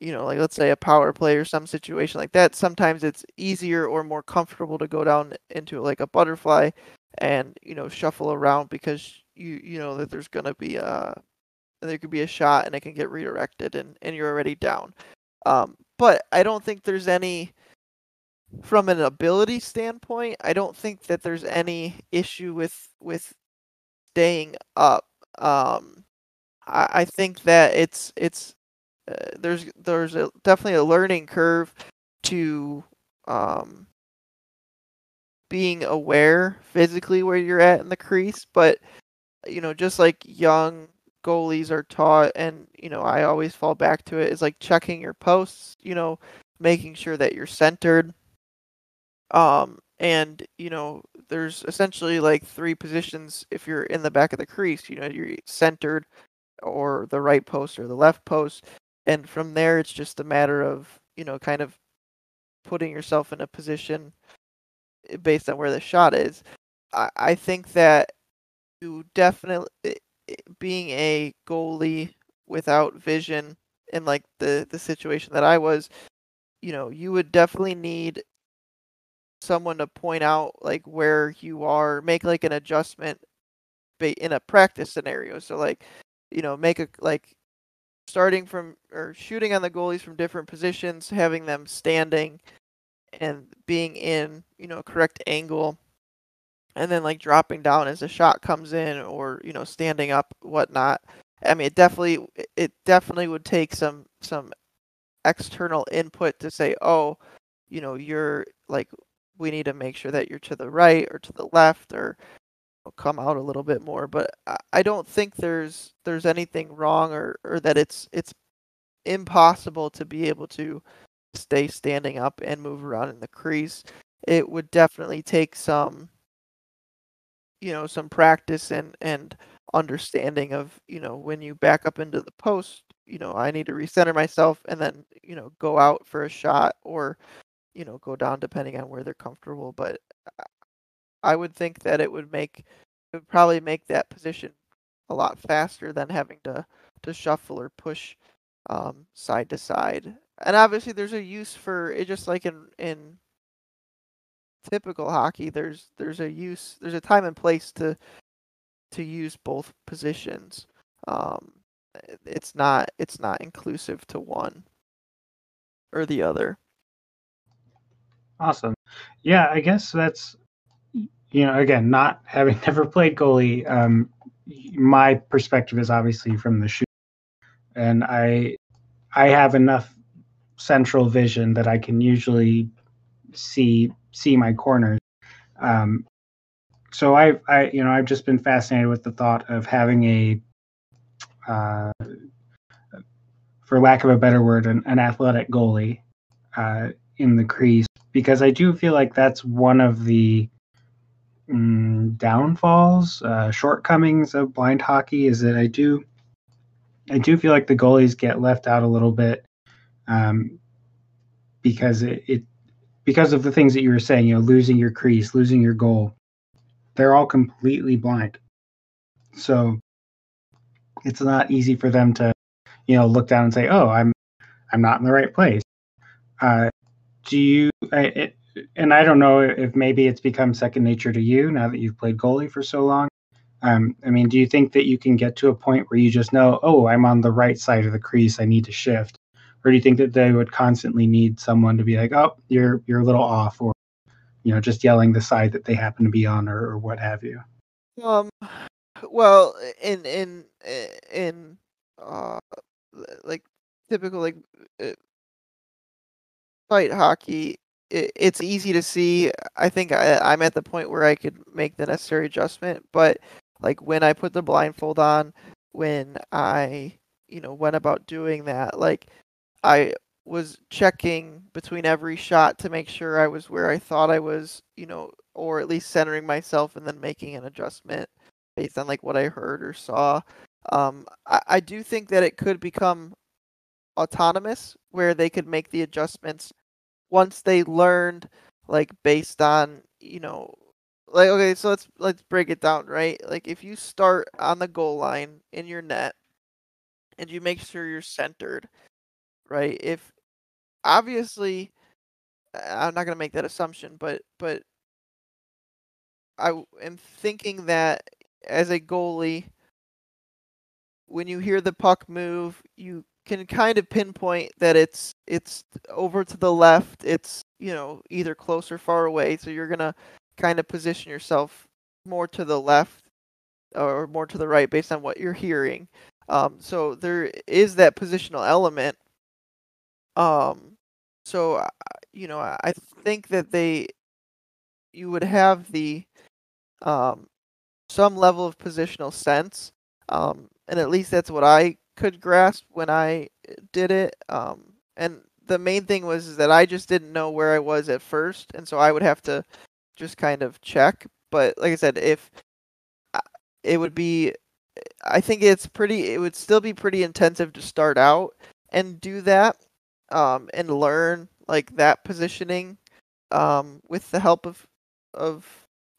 you know, like let's say a power play or some situation like that, sometimes it's easier or more comfortable to go down into like a butterfly and you know shuffle around because you you know that there's gonna be a there could be a shot and it can get redirected and and you're already down. Um, but I don't think there's any from an ability standpoint. I don't think that there's any issue with with staying up. Um, I, I think that it's it's uh, there's there's a, definitely a learning curve to um, being aware physically where you're at in the crease, but you know, just like young goalies are taught, and you know, I always fall back to it is like checking your posts, you know, making sure that you're centered. Um, and you know, there's essentially like three positions if you're in the back of the crease. You know, you're centered, or the right post or the left post, and from there it's just a matter of you know, kind of putting yourself in a position eh, based on where the shot is. I, I think that you definitely eh, eh, being a goalie without vision in like the the situation that I was, you know, you would definitely need someone to point out like where you are, make like an adjustment in a practice scenario. So like, you know, make a like starting from or shooting on the goalies from different positions, having them standing and being in, you know, a correct angle and then like dropping down as a shot comes in or, you know, standing up, whatnot. I mean it definitely it definitely would take some some external input to say, oh, you know, you're like we need to make sure that you're to the right or to the left or come out a little bit more. But I don't think there's there's anything wrong or, or that it's it's impossible to be able to stay standing up and move around in the crease. It would definitely take some you know some practice and and understanding of you know when you back up into the post you know i need to recenter myself and then you know go out for a shot or you know go down depending on where they're comfortable but uh, i would think that it would make it would probably make that position a lot faster than having to to shuffle or push um, side to side. And obviously there's a use for it just like in in typical hockey there's there's a use there's a time and place to to use both positions. Um it's not it's not inclusive to one or the other. Awesome. Yeah i guess that's you know again not having never played goalie um my perspective is obviously from the shoot and i i have enough central vision that I can usually see see my corners. Um, so I, I, you know, I've just been fascinated with the thought of having a, uh, for lack of a better word, an, an athletic goalie uh, in the crease because I do feel like that's one of the mm, downfalls, uh, shortcomings of blind hockey is that I do, I do feel like the goalies get left out a little bit um, because it, it because of the things that you were saying, you know, losing your crease, losing your goal, they're all completely blind. So it's not easy for them to, you know, look down and say, "Oh, I'm, I'm not in the right place." Uh, do you? I, it, and I don't know if maybe it's become second nature to you now that you've played goalie for so long. Um, I mean, do you think that you can get to a point where you just know, "Oh, I'm on the right side of the crease. I need to shift," or do you think that they would constantly need someone to be like, "Oh, you're you're a little off," or you know, just yelling the side that they happen to be on, or, or what have you? Um, well, in in in uh, like typical like uh, sight hockey, it, it's easy to see. I think I, I'm at the point where I could make the necessary adjustment, but like when I put the blindfold on, when I you know went about doing that, like I was checking between every shot to make sure I was where I thought I was, you know, or at least centering myself and then making an adjustment based on like what I heard or saw. Um, I, I do think that it could become autonomous where they could make the adjustments once they learned like based on, you know, like okay, so let's let's break it down, right? Like if you start on the goal line in your net and you make sure you're centered right? If obviously I'm not going to make that assumption, but but i am thinking that as a goalie, when you hear the puck move, you can kind of pinpoint that it's it's over to the left. It's you know either close or far away. So you're gonna kind of position yourself more to the left or more to the right based on what you're hearing. Um, so there is that positional element. Um, so uh, you know I think that they you would have the um, some level of positional sense, um, and at least that's what I could grasp when I did it. Um, and the main thing was that I just didn't know where I was at first, and so I would have to just kind of check. But like I said, if uh, it would be, I think it's pretty. It would still be pretty intensive to start out and do that, um, and learn like that positioning, um, with the help of of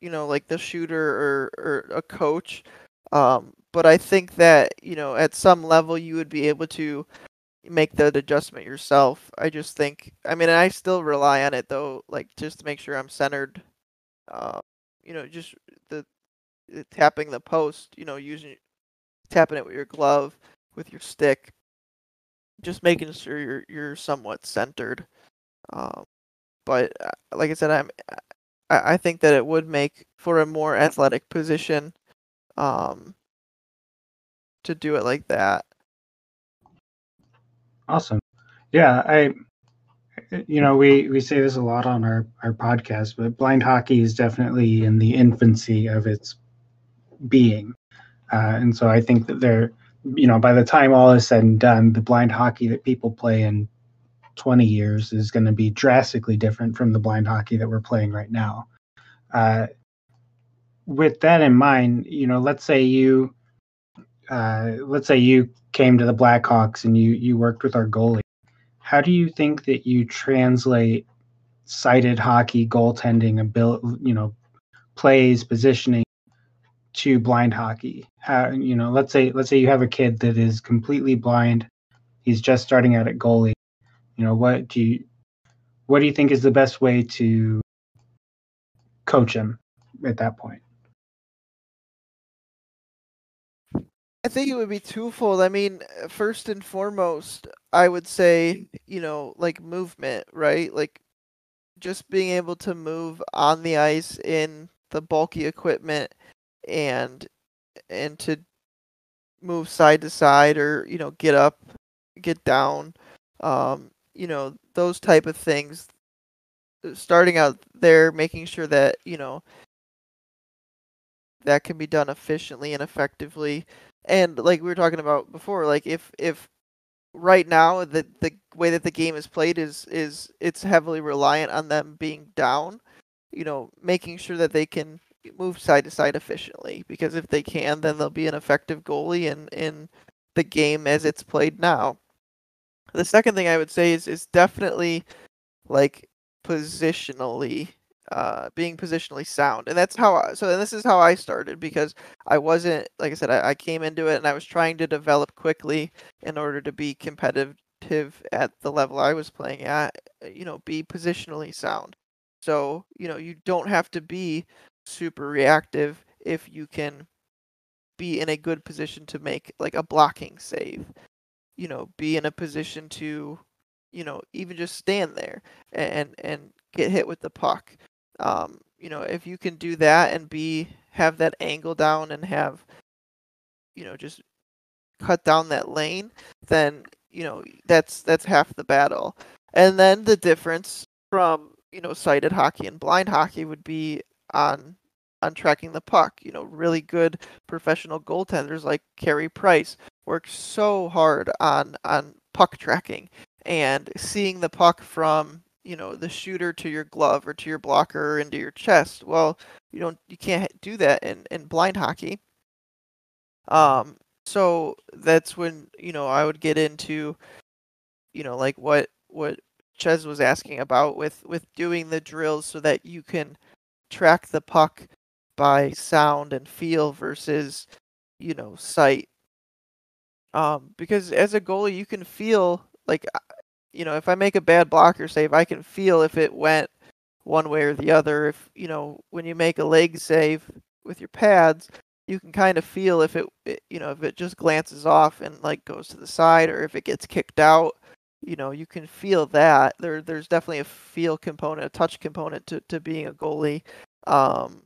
you know like the shooter or or a coach. Um, but I think that you know at some level you would be able to make that adjustment yourself. I just think I mean I still rely on it though, like just to make sure I'm centered. Uh, you know, just the, the tapping the post. You know, using tapping it with your glove with your stick. Just making sure you're you're somewhat centered. Um, but uh, like I said, I'm I, I think that it would make for a more athletic position. Um, to do it like that. Awesome. Yeah, I you know, we we say this a lot on our our podcast, but blind hockey is definitely in the infancy of its being. Uh, and so I think that they're, you know, by the time all is said and done, the blind hockey that people play in 20 years is going to be drastically different from the blind hockey that we're playing right now. Uh, with that in mind, you know, let's say you uh, let's say you came to the Blackhawks and you you worked with our goalie. How do you think that you translate sighted hockey goaltending ability, you know, plays, positioning to blind hockey? How you know, let's say let's say you have a kid that is completely blind. He's just starting out at goalie. You know, what do you what do you think is the best way to coach him at that point? I think it would be twofold. I mean, first and foremost, I would say, you know, like movement, right? Like just being able to move on the ice in the bulky equipment and and to move side to side or, you know, get up, get down. Um, you know, those type of things. Starting out there, making sure that, you know, that can be done efficiently and effectively and like we were talking about before like if if right now the the way that the game is played is is it's heavily reliant on them being down you know making sure that they can move side to side efficiently because if they can then they'll be an effective goalie in in the game as it's played now. The second thing i would say is is definitely like positionally uh, being positionally sound, and that's how. I, so this is how I started because I wasn't like I said. I, I came into it and I was trying to develop quickly in order to be competitive at the level I was playing at. Uh, you know, be positionally sound. So you know, you don't have to be super reactive if you can be in a good position to make like a blocking save. You know, be in a position to, you know, even just stand there and and get hit with the puck um, you know, if you can do that and be have that angle down and have, you know, just cut down that lane, then you know that's that's half the battle. And then the difference from you know sighted hockey and blind hockey would be on on tracking the puck. You know, really good professional goaltenders like Carey Price work so hard on on puck tracking and seeing the puck from you know the shooter to your glove or to your blocker or into your chest well you don't you can't do that in in blind hockey. Um so that's when you know i would get into you know like what what ches was asking about with with doing the drills so that you can track the puck by sound and feel versus you know sight. Um because as a goalie you can feel like you know, if I make a bad blocker save, I can feel if it went one way or the other. If you know when you make a leg save with your pads, you can kind of feel if it, it, you know if it just glances off and like goes to the side or if it gets kicked out you know you can feel that there there's definitely a feel component a touch component to, to being a goalie um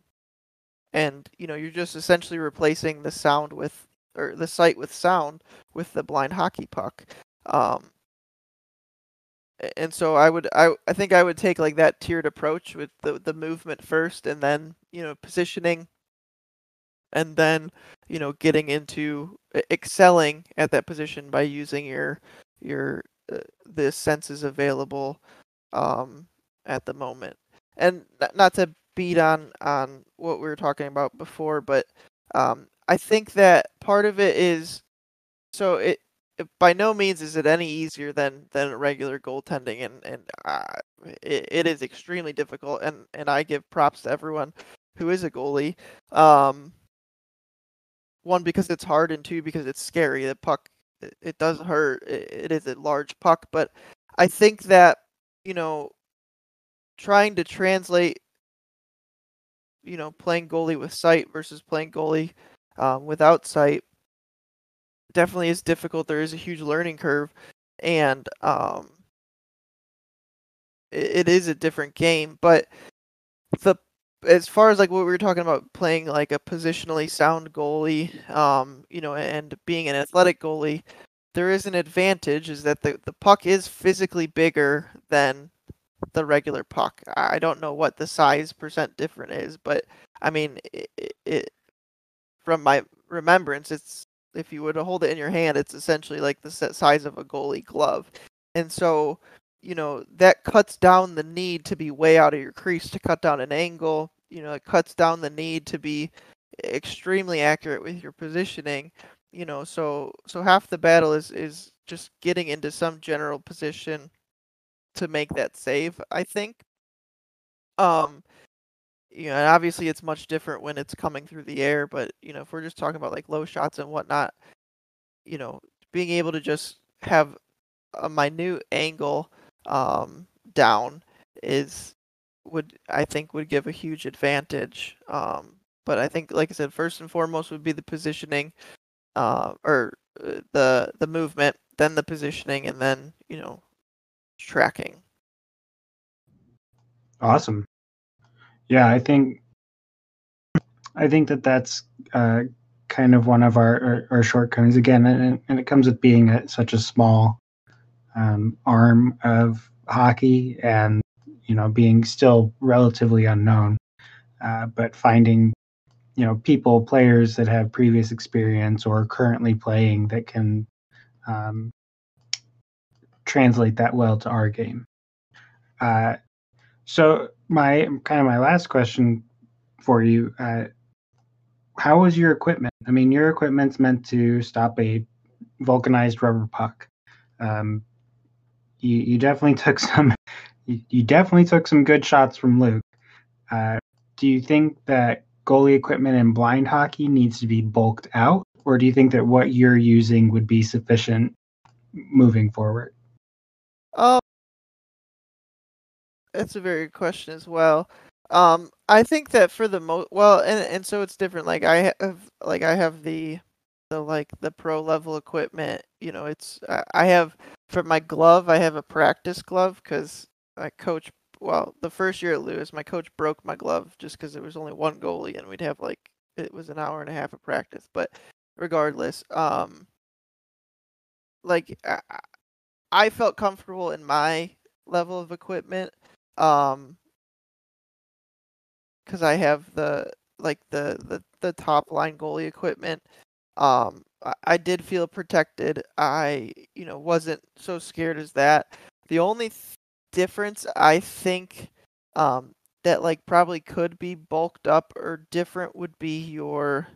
and you know you're just essentially replacing the sound with or the sight with sound with the blind hockey puck um and so I would I, I think I would take like that tiered approach with the the movement first and then you know positioning and then you know getting into excelling at that position by using your your uh, the senses available um, at the moment. And not to beat on on what we were talking about before but um, i think that part of it is so it, it by no means is it any easier than than regular goaltending and and uh, it, it is extremely difficult and and i give props to everyone who is a goalie um, one because it's hard and two because it's scary. The puck it, it does hurt it, it is a large puck but i think that you know trying to translate you know playing goalie with sight versus playing goalie um, without sight definitely is difficult. There is a huge learning curve and um, it, it is a different game but the as far as like what we were talking about playing like a positionally sound goalie um you know and being an athletic goalie there is an advantage is that the, the puck is physically bigger than the regular puck. I don't know what the size percent different is but i mean it, it from my remembrance it's if you were to hold it in your hand it's essentially like the size of a goalie glove. And so you know that cuts down the need to be way out of your crease to cut down an angle. You know it cuts down the need to be extremely accurate with your positioning. You know so so half the battle is is just getting into some general position to make that save i think. Um you know and obviously it's much different when it's coming through the air but you know if we're just talking about like low shots and whatnot you know being able to just have a minute angle um, down is would I think would give a huge advantage. Um, but I think, like I said, first and foremost would be the positioning, uh, or uh, the the movement, then the positioning, and then you know, tracking. Awesome. Yeah, I think I think that that's uh, kind of one of our, our, our shortcomings. Again, and, and, it comes with being a, such a small um, arm of hockey and you know being still relatively unknown uh, but finding you know people players that have previous experience or currently playing that can um, translate that well to our game. Uh, so my kind of my last question for you uh, how was your equipment i mean your equipment's meant to stop a vulcanized rubber puck um, you, you definitely took some you, you definitely took some good shots from Luke. Uh, do you think that goalie equipment in blind hockey needs to be bulked out, or do you think that what you're using would be sufficient moving forward? Um, that's a very good question as well. Um, I think that for the most well, and and so it's different. Like I have, like I have the the like the pro level equipment. You know, it's I have for my glove. I have a practice glove because my coach. Well, the first year at Lewis, my coach broke my glove just because there was only one goalie, and we'd have like it was an hour and a half of practice. But regardless, um, like I, I felt comfortable in my level of equipment, um, because I have the like the the the top line goalie equipment. Um, I, I did feel protected. I you know wasn't so scared as that. The only th- difference I think um, that like probably could be bulked up or different would be your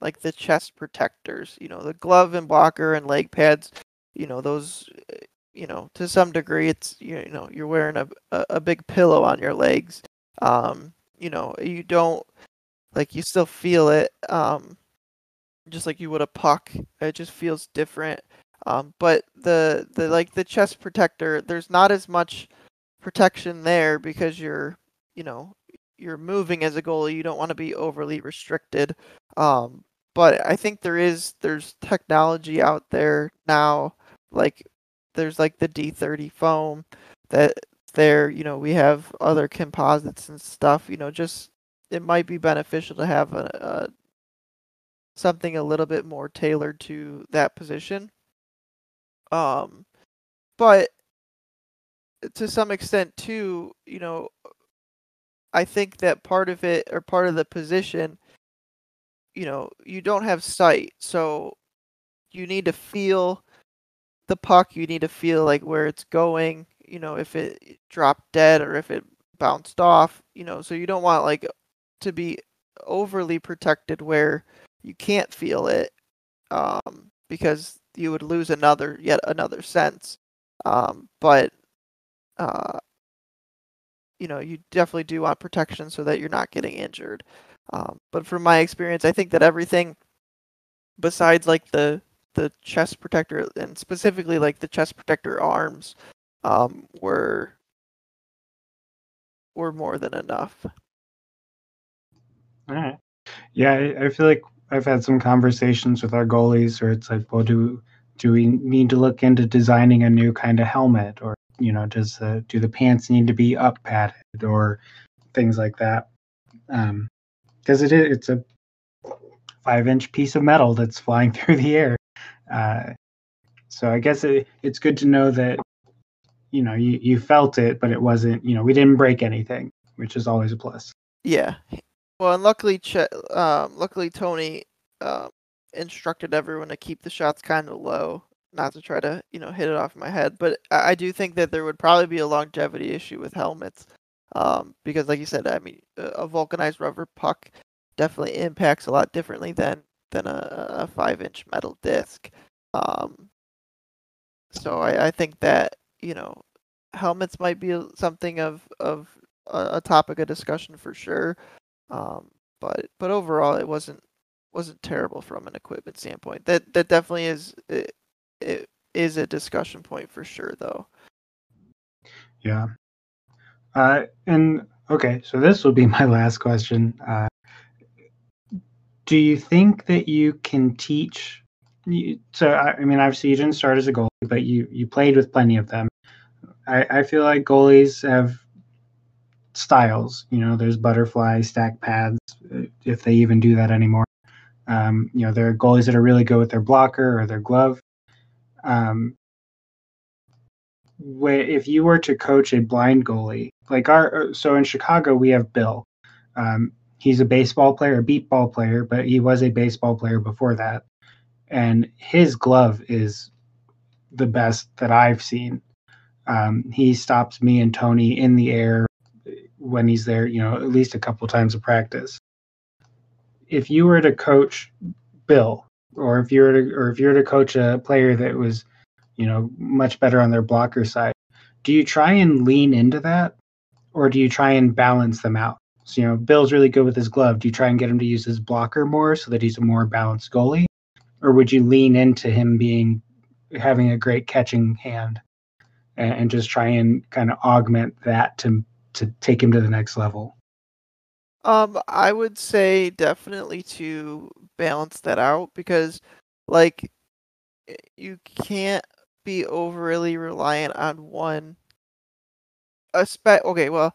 like the chest protectors. You know the glove and blocker and leg pads. You know those. You know to some degree it's you know you're wearing a, a big pillow on your legs. Um, you know you don't like you still feel it. Um, just like you would a puck. It just feels different. Um, but the the like the chest protector, there's not as much protection there because you're you know you're moving as a goalie, you don't want to be overly restricted. Um, but I think there is there's technology out there now, like there's like the D3O foam that there, you know, we have other composites and stuff. You know, just it might be beneficial to have a, a something a little bit more tailored to that position. Um, but to some extent too, you know, I think that part of it or part of the position, you know, you don't have sight, so you need to feel the puck. You need to feel like where it's going. You know, if it dropped dead or if it bounced off. You know, so you don't want like to be overly protected where you can't feel it, um, because you would lose another yet another sense. Um, but uh, you know, you definitely do want protection so that you're not getting injured. Um, but from my experience, I think that everything besides like the the chest protector and specifically like the chest protector arms um, were were more than enough. All right. Yeah, I, feel like I've had some conversations with our goalies where it's like, well, do do we need to look into designing a new kind of helmet or you know, does the do the pants need to be up padded or things like that? Because um, it is it's a five inch piece of metal that's flying through the air. Uh, so I guess it, it's good to know that you know you, you felt it, but it wasn't you know we didn't break anything, which is always a plus. Yeah. Well, and luckily, Ch- um, luckily Tony um, instructed everyone to keep the shots kind of low not to try to you know hit it off my head, but I, do think that there would probably be a longevity issue with helmets, um, because like you said, I mean, a vulcanized rubber puck definitely impacts a lot differently than than a, a five inch metal disc. Um, so I, I think that you know helmets might be something of of a, a topic of discussion for sure. Um, but but overall, it wasn't wasn't terrible from an equipment standpoint. That that definitely is it is a discussion point for sure, though. Yeah. Uh, and okay, so this will be my last question. Uh, do you think that you can teach? So I, mean, obviously you didn't start as a goalie, but you you played with plenty of them. I, I feel like goalies have styles. You know, there's butterfly stack pads, if they even do that anymore. Um, you know, there are goalies that are really good with their blocker or their glove um, if you were to coach a blind goalie, like our, uh, so in Chicago we have Bill. Um, he's a baseball player, a beep ball player, but he was a baseball player before that, and his glove is the best that I've seen. Um, he stops me and Tony in the air when he's there, you know, at least a couple times of practice. If you were to coach Bill, or if you were to or if you were to coach a player that was you know much better on their blocker side do you try and lean into that or do you try and balance them out you know bill's really good with his glove do you try and get him to use his blocker more so that he's a more balanced goalie or would you lean into him being having a great catching hand and, and just try and kind of augment that to to take him to the next level um, I would say definitely to balance that out because, like, you can't be overly reliant on one. aspect okay, well,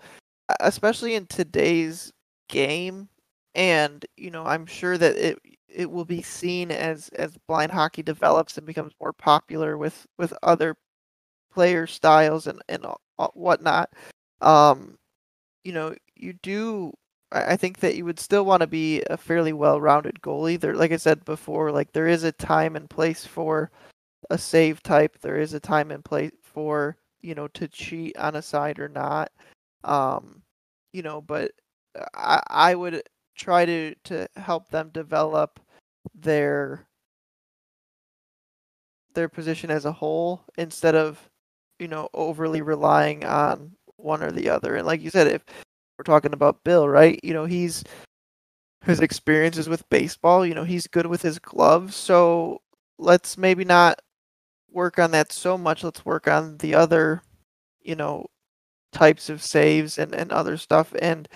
especially in today's game, and you know, I'm sure that it it will be seen as as blind hockey develops and becomes more popular with with other player styles and and whatnot. Um, you know, you do I think that you would still want to be a fairly well-rounded goalie. There, like I said before, like there is a time and place for a save type. There is a time and place for you know to cheat on a side or not. Um, you know, but I I would try to to help them develop their their position as a whole instead of you know overly relying on one or the other. And like you said, if we're talking about Bill, right? You know, he's his experiences with baseball, you know, he's good with his gloves. So let's maybe not work on that so much. Let's work on the other, you know, types of saves and, and other stuff. And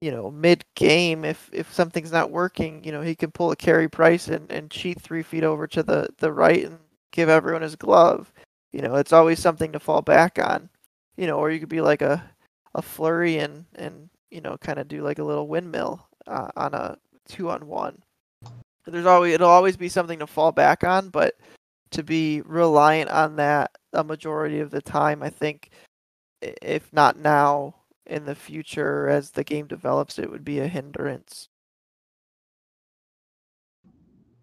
you know, mid game, if if something's not working, you know, he can pull a Carey Price and, and cheat three feet over to the the right and give everyone his glove. You know, it's always something to fall back on. You know, or you could be like a a Fleury and and you know kind of do like a little windmill uh, on a two on one. There's always it'll always be something to fall back on, but to be reliant on that a majority of the time, I think, if not now, in the future as the game develops, it would be a hindrance.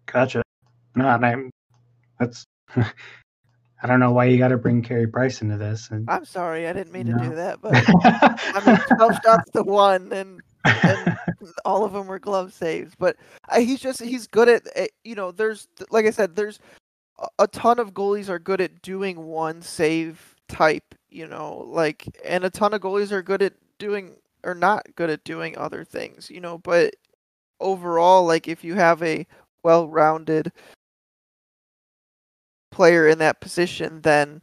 Gotcha. No, and I'm that's I don't know why you got to bring Carey Price into this. And, I'm sorry, I didn't mean No. to do that, but I mean, 12 shots to one, and, and all of them were glove saves. But uh, he's just he's good at uh, you know. There's like I said, there's a- a ton of goalies are good at doing one save type, you know, like, and a ton of goalies are good at doing or not good at doing other things, you know. But overall, like if you have a well-rounded player in that position, then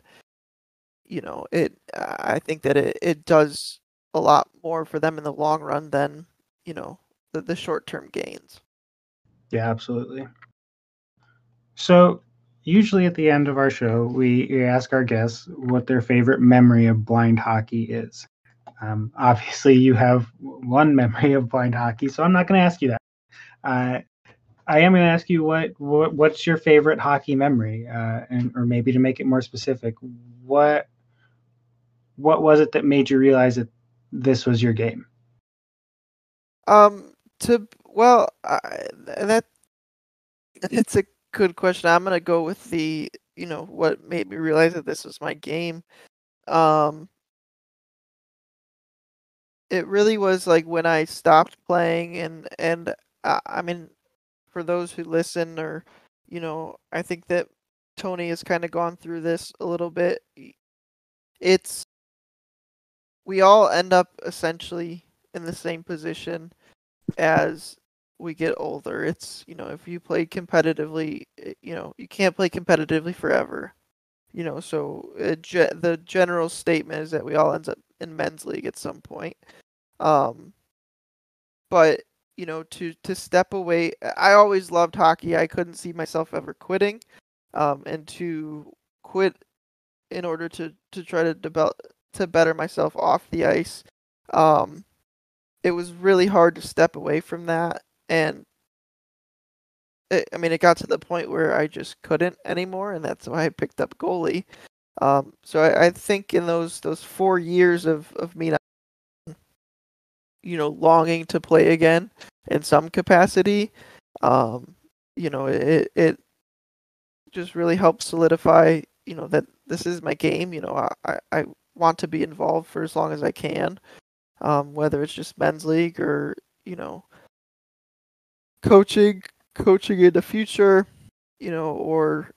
you know it. I think that it, it does a lot more for them in the long run than you know the, the short-term gains. Yeah, absolutely. So, usually at the end of our show, we, ask our guests what their favorite memory of blind hockey is. Um, obviously, you have one memory of blind hockey, so I'm not going to ask you that. Uh, I am going to ask you what, what what's your favorite hockey memory, uh, and or maybe to make it more specific, what what was it that made you realize that this was your game? Um, to well, I, that it's a good question. I'm gonna go with the you know what made me realize that this was my game. Um, it really was like when I stopped playing, and and I, I mean, for those who listen, or you know, I think that Tony has kind of gone through this a little bit. It's we all end up essentially in the same position as we get older. It's, you know, if you play competitively, eh, you know, you can't play competitively forever. You know, so uh, ge- the general statement is that we all end up in men's league at some point. Um, but you know, to to step away, I always loved hockey. I couldn't see myself ever quitting, um, and to quit in order to to try to develop to better myself off the ice. Um, it was really hard to step away from that and it, i mean it got to the point where i just couldn't anymore and that's why i picked up goalie. Um, so I, I think in those those four years of, of me not you know longing to play again in some capacity um, you know it it just really helped solidify you know that this is my game you know i i want to be involved for as long as i can um, whether it's just men's league or you know coaching coaching in the future you know or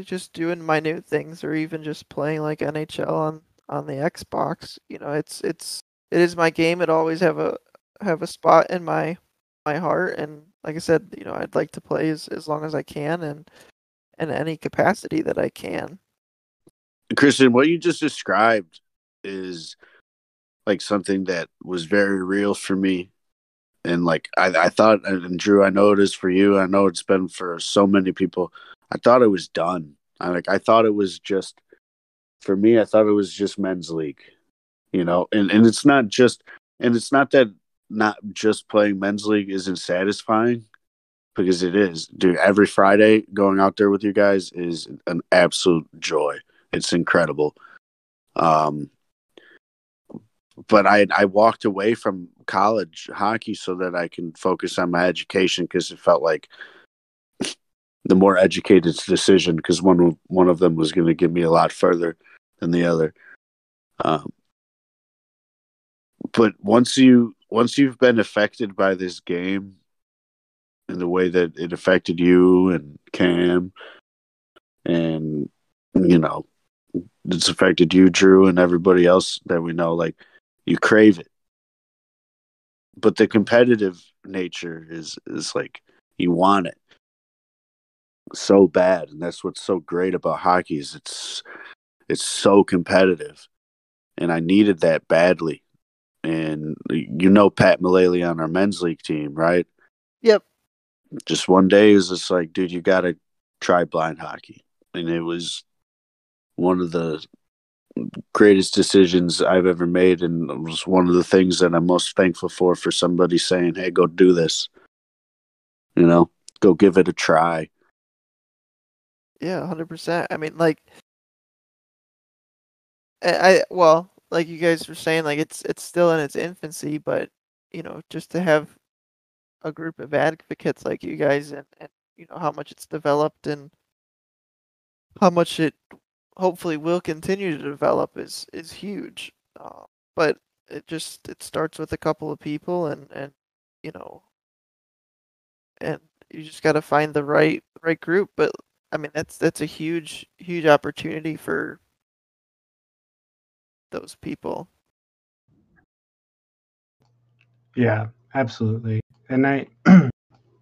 just doing minute things or even just playing like nhl on on the xbox you know it's it's it is my game. It always have a have a spot in my my heart. And like i said you know i'd like to play as, as long as i can and in any capacity that i can. Kristian, what you just described is like something that was very real for me. And like I, I thought, and Drew, I know it is for you. I know it's been for so many people. I thought it was done. I like I thought it was just for me. I thought it was just men's league, you know. And and it's not just, and it's not that not just playing men's league isn't satisfying because it is. Dude, every Friday going out there with you guys is an absolute joy. It's incredible. Um, but I I walked away from college hockey so that I can focus on my education because it felt like the more educated decision because one one of them was going to get me a lot further than the other. Um, but once you once you've been affected by this game in the way that it affected you and Cam and you know it's affected you Drew and everybody else that we know like you crave it but the competitive nature is is like you want it so bad and that's what's so great about hockey is it's it's so competitive and I needed that badly. And you know Pat Mullally on our men's league team, right? Yep. Just one day it was just like, dude, you got to try blind hockey, and it was one of the greatest decisions I've ever made, and it was one of the things that I'm most thankful for. For somebody saying, "Hey, go do this," you know, go give it a try. Yeah, hundred percent. I mean, like, I, well, like you guys were saying, like it's it's still in its infancy, but you know, just to have a group of advocates like you guys, and, and you know how much it's developed and how much it hopefully will continue to develop is is huge. Uh, but it just it starts with a couple of people, and and you know, and you just got to find the right right group. But I mean, that's that's a huge huge opportunity for those people. Yeah, absolutely. And I,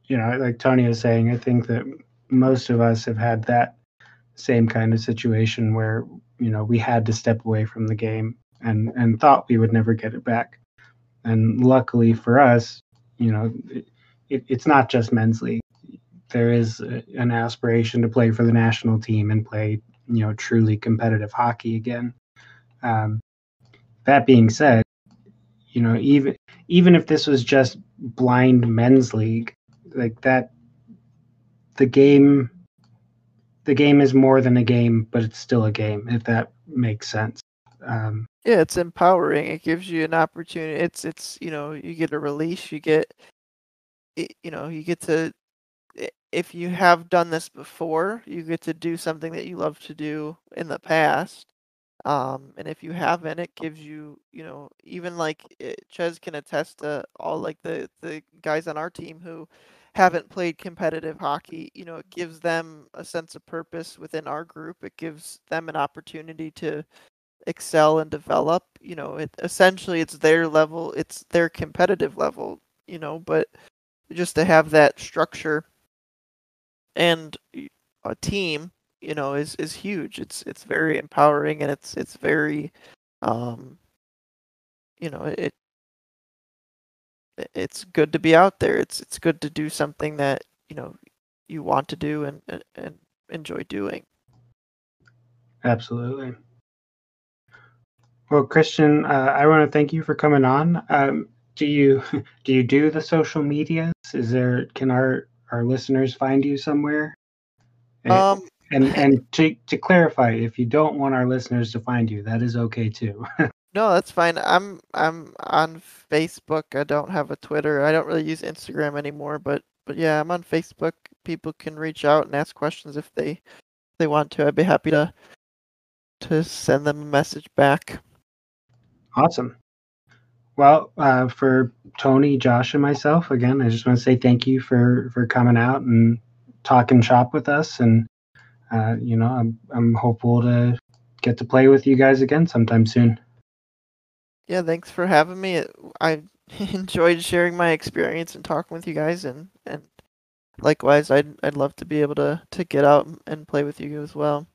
you know, like Tony was saying, I think that most of us have had that same kind of situation where you know we had to step away from the game and and thought we would never get it back. And luckily for us you know it, it's not just men's league. There is a, an aspiration to play for the national team and play you know truly competitive hockey again. Um, that being said you know even even if this was just blind men's league like that the game the game is more than a game, but it's still a game, if that makes sense. Um, yeah, it's empowering. It gives you an opportunity. It's it's you know you get a release. You get you know you get to if you have done this before, you get to do something that you love to do in the past. Um, and if you haven't, it gives you, you know, even like it, eh, Ches can attest to all like the the guys on our team who haven't played competitive hockey, you know, it gives them a sense of purpose within our group. It gives them an opportunity to excel and develop. You know, it essentially it's their level, it's their competitive level, you know, but just to have that structure and a team, you know, is is huge. It's it's very empowering and it's it's very um you know, it it's good to be out there. It's it's good to do something that you know you want to do and and, and enjoy doing. Absolutely. Well, Kristian, uh, I want to thank you for coming on. Um, do you do you do the social medias? Is there can our our listeners find you somewhere? Um, and and to to clarify, if you don't want our listeners to find you, that is okay too. No, that's fine. I'm I'm on Facebook. I don't have a Twitter. I don't really use Instagram anymore, but but yeah, I'm on Facebook. People can reach out and ask questions if they they want to. I'd be happy to to send them a message back. Awesome. Well, uh, for Tony, Josh, and myself, again, I just want to say thank you for for coming out and talking shop with us, and uh, you know, I'm I'm hopeful to get to play with you guys again sometime soon. Yeah, thanks for having me. I enjoyed sharing my experience and talking with you guys, and and likewise, I'd I'd love to be able to to get out and play with you as well.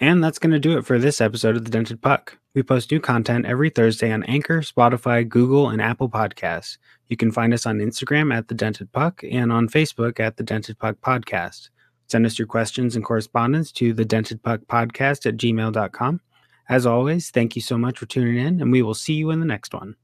And that's going to do it for this episode of The Dented Puck. We post new content every Thursday on Anchor, Spotify, Google, and Apple Podcasts. You can find us on Instagram at The Dented Puck and on Facebook at The Dented Puck Podcast. Send us your questions and correspondence to The Dented Puck Podcast at gmail.com. As always, thank you so much for tuning in, and we will see you in the next one.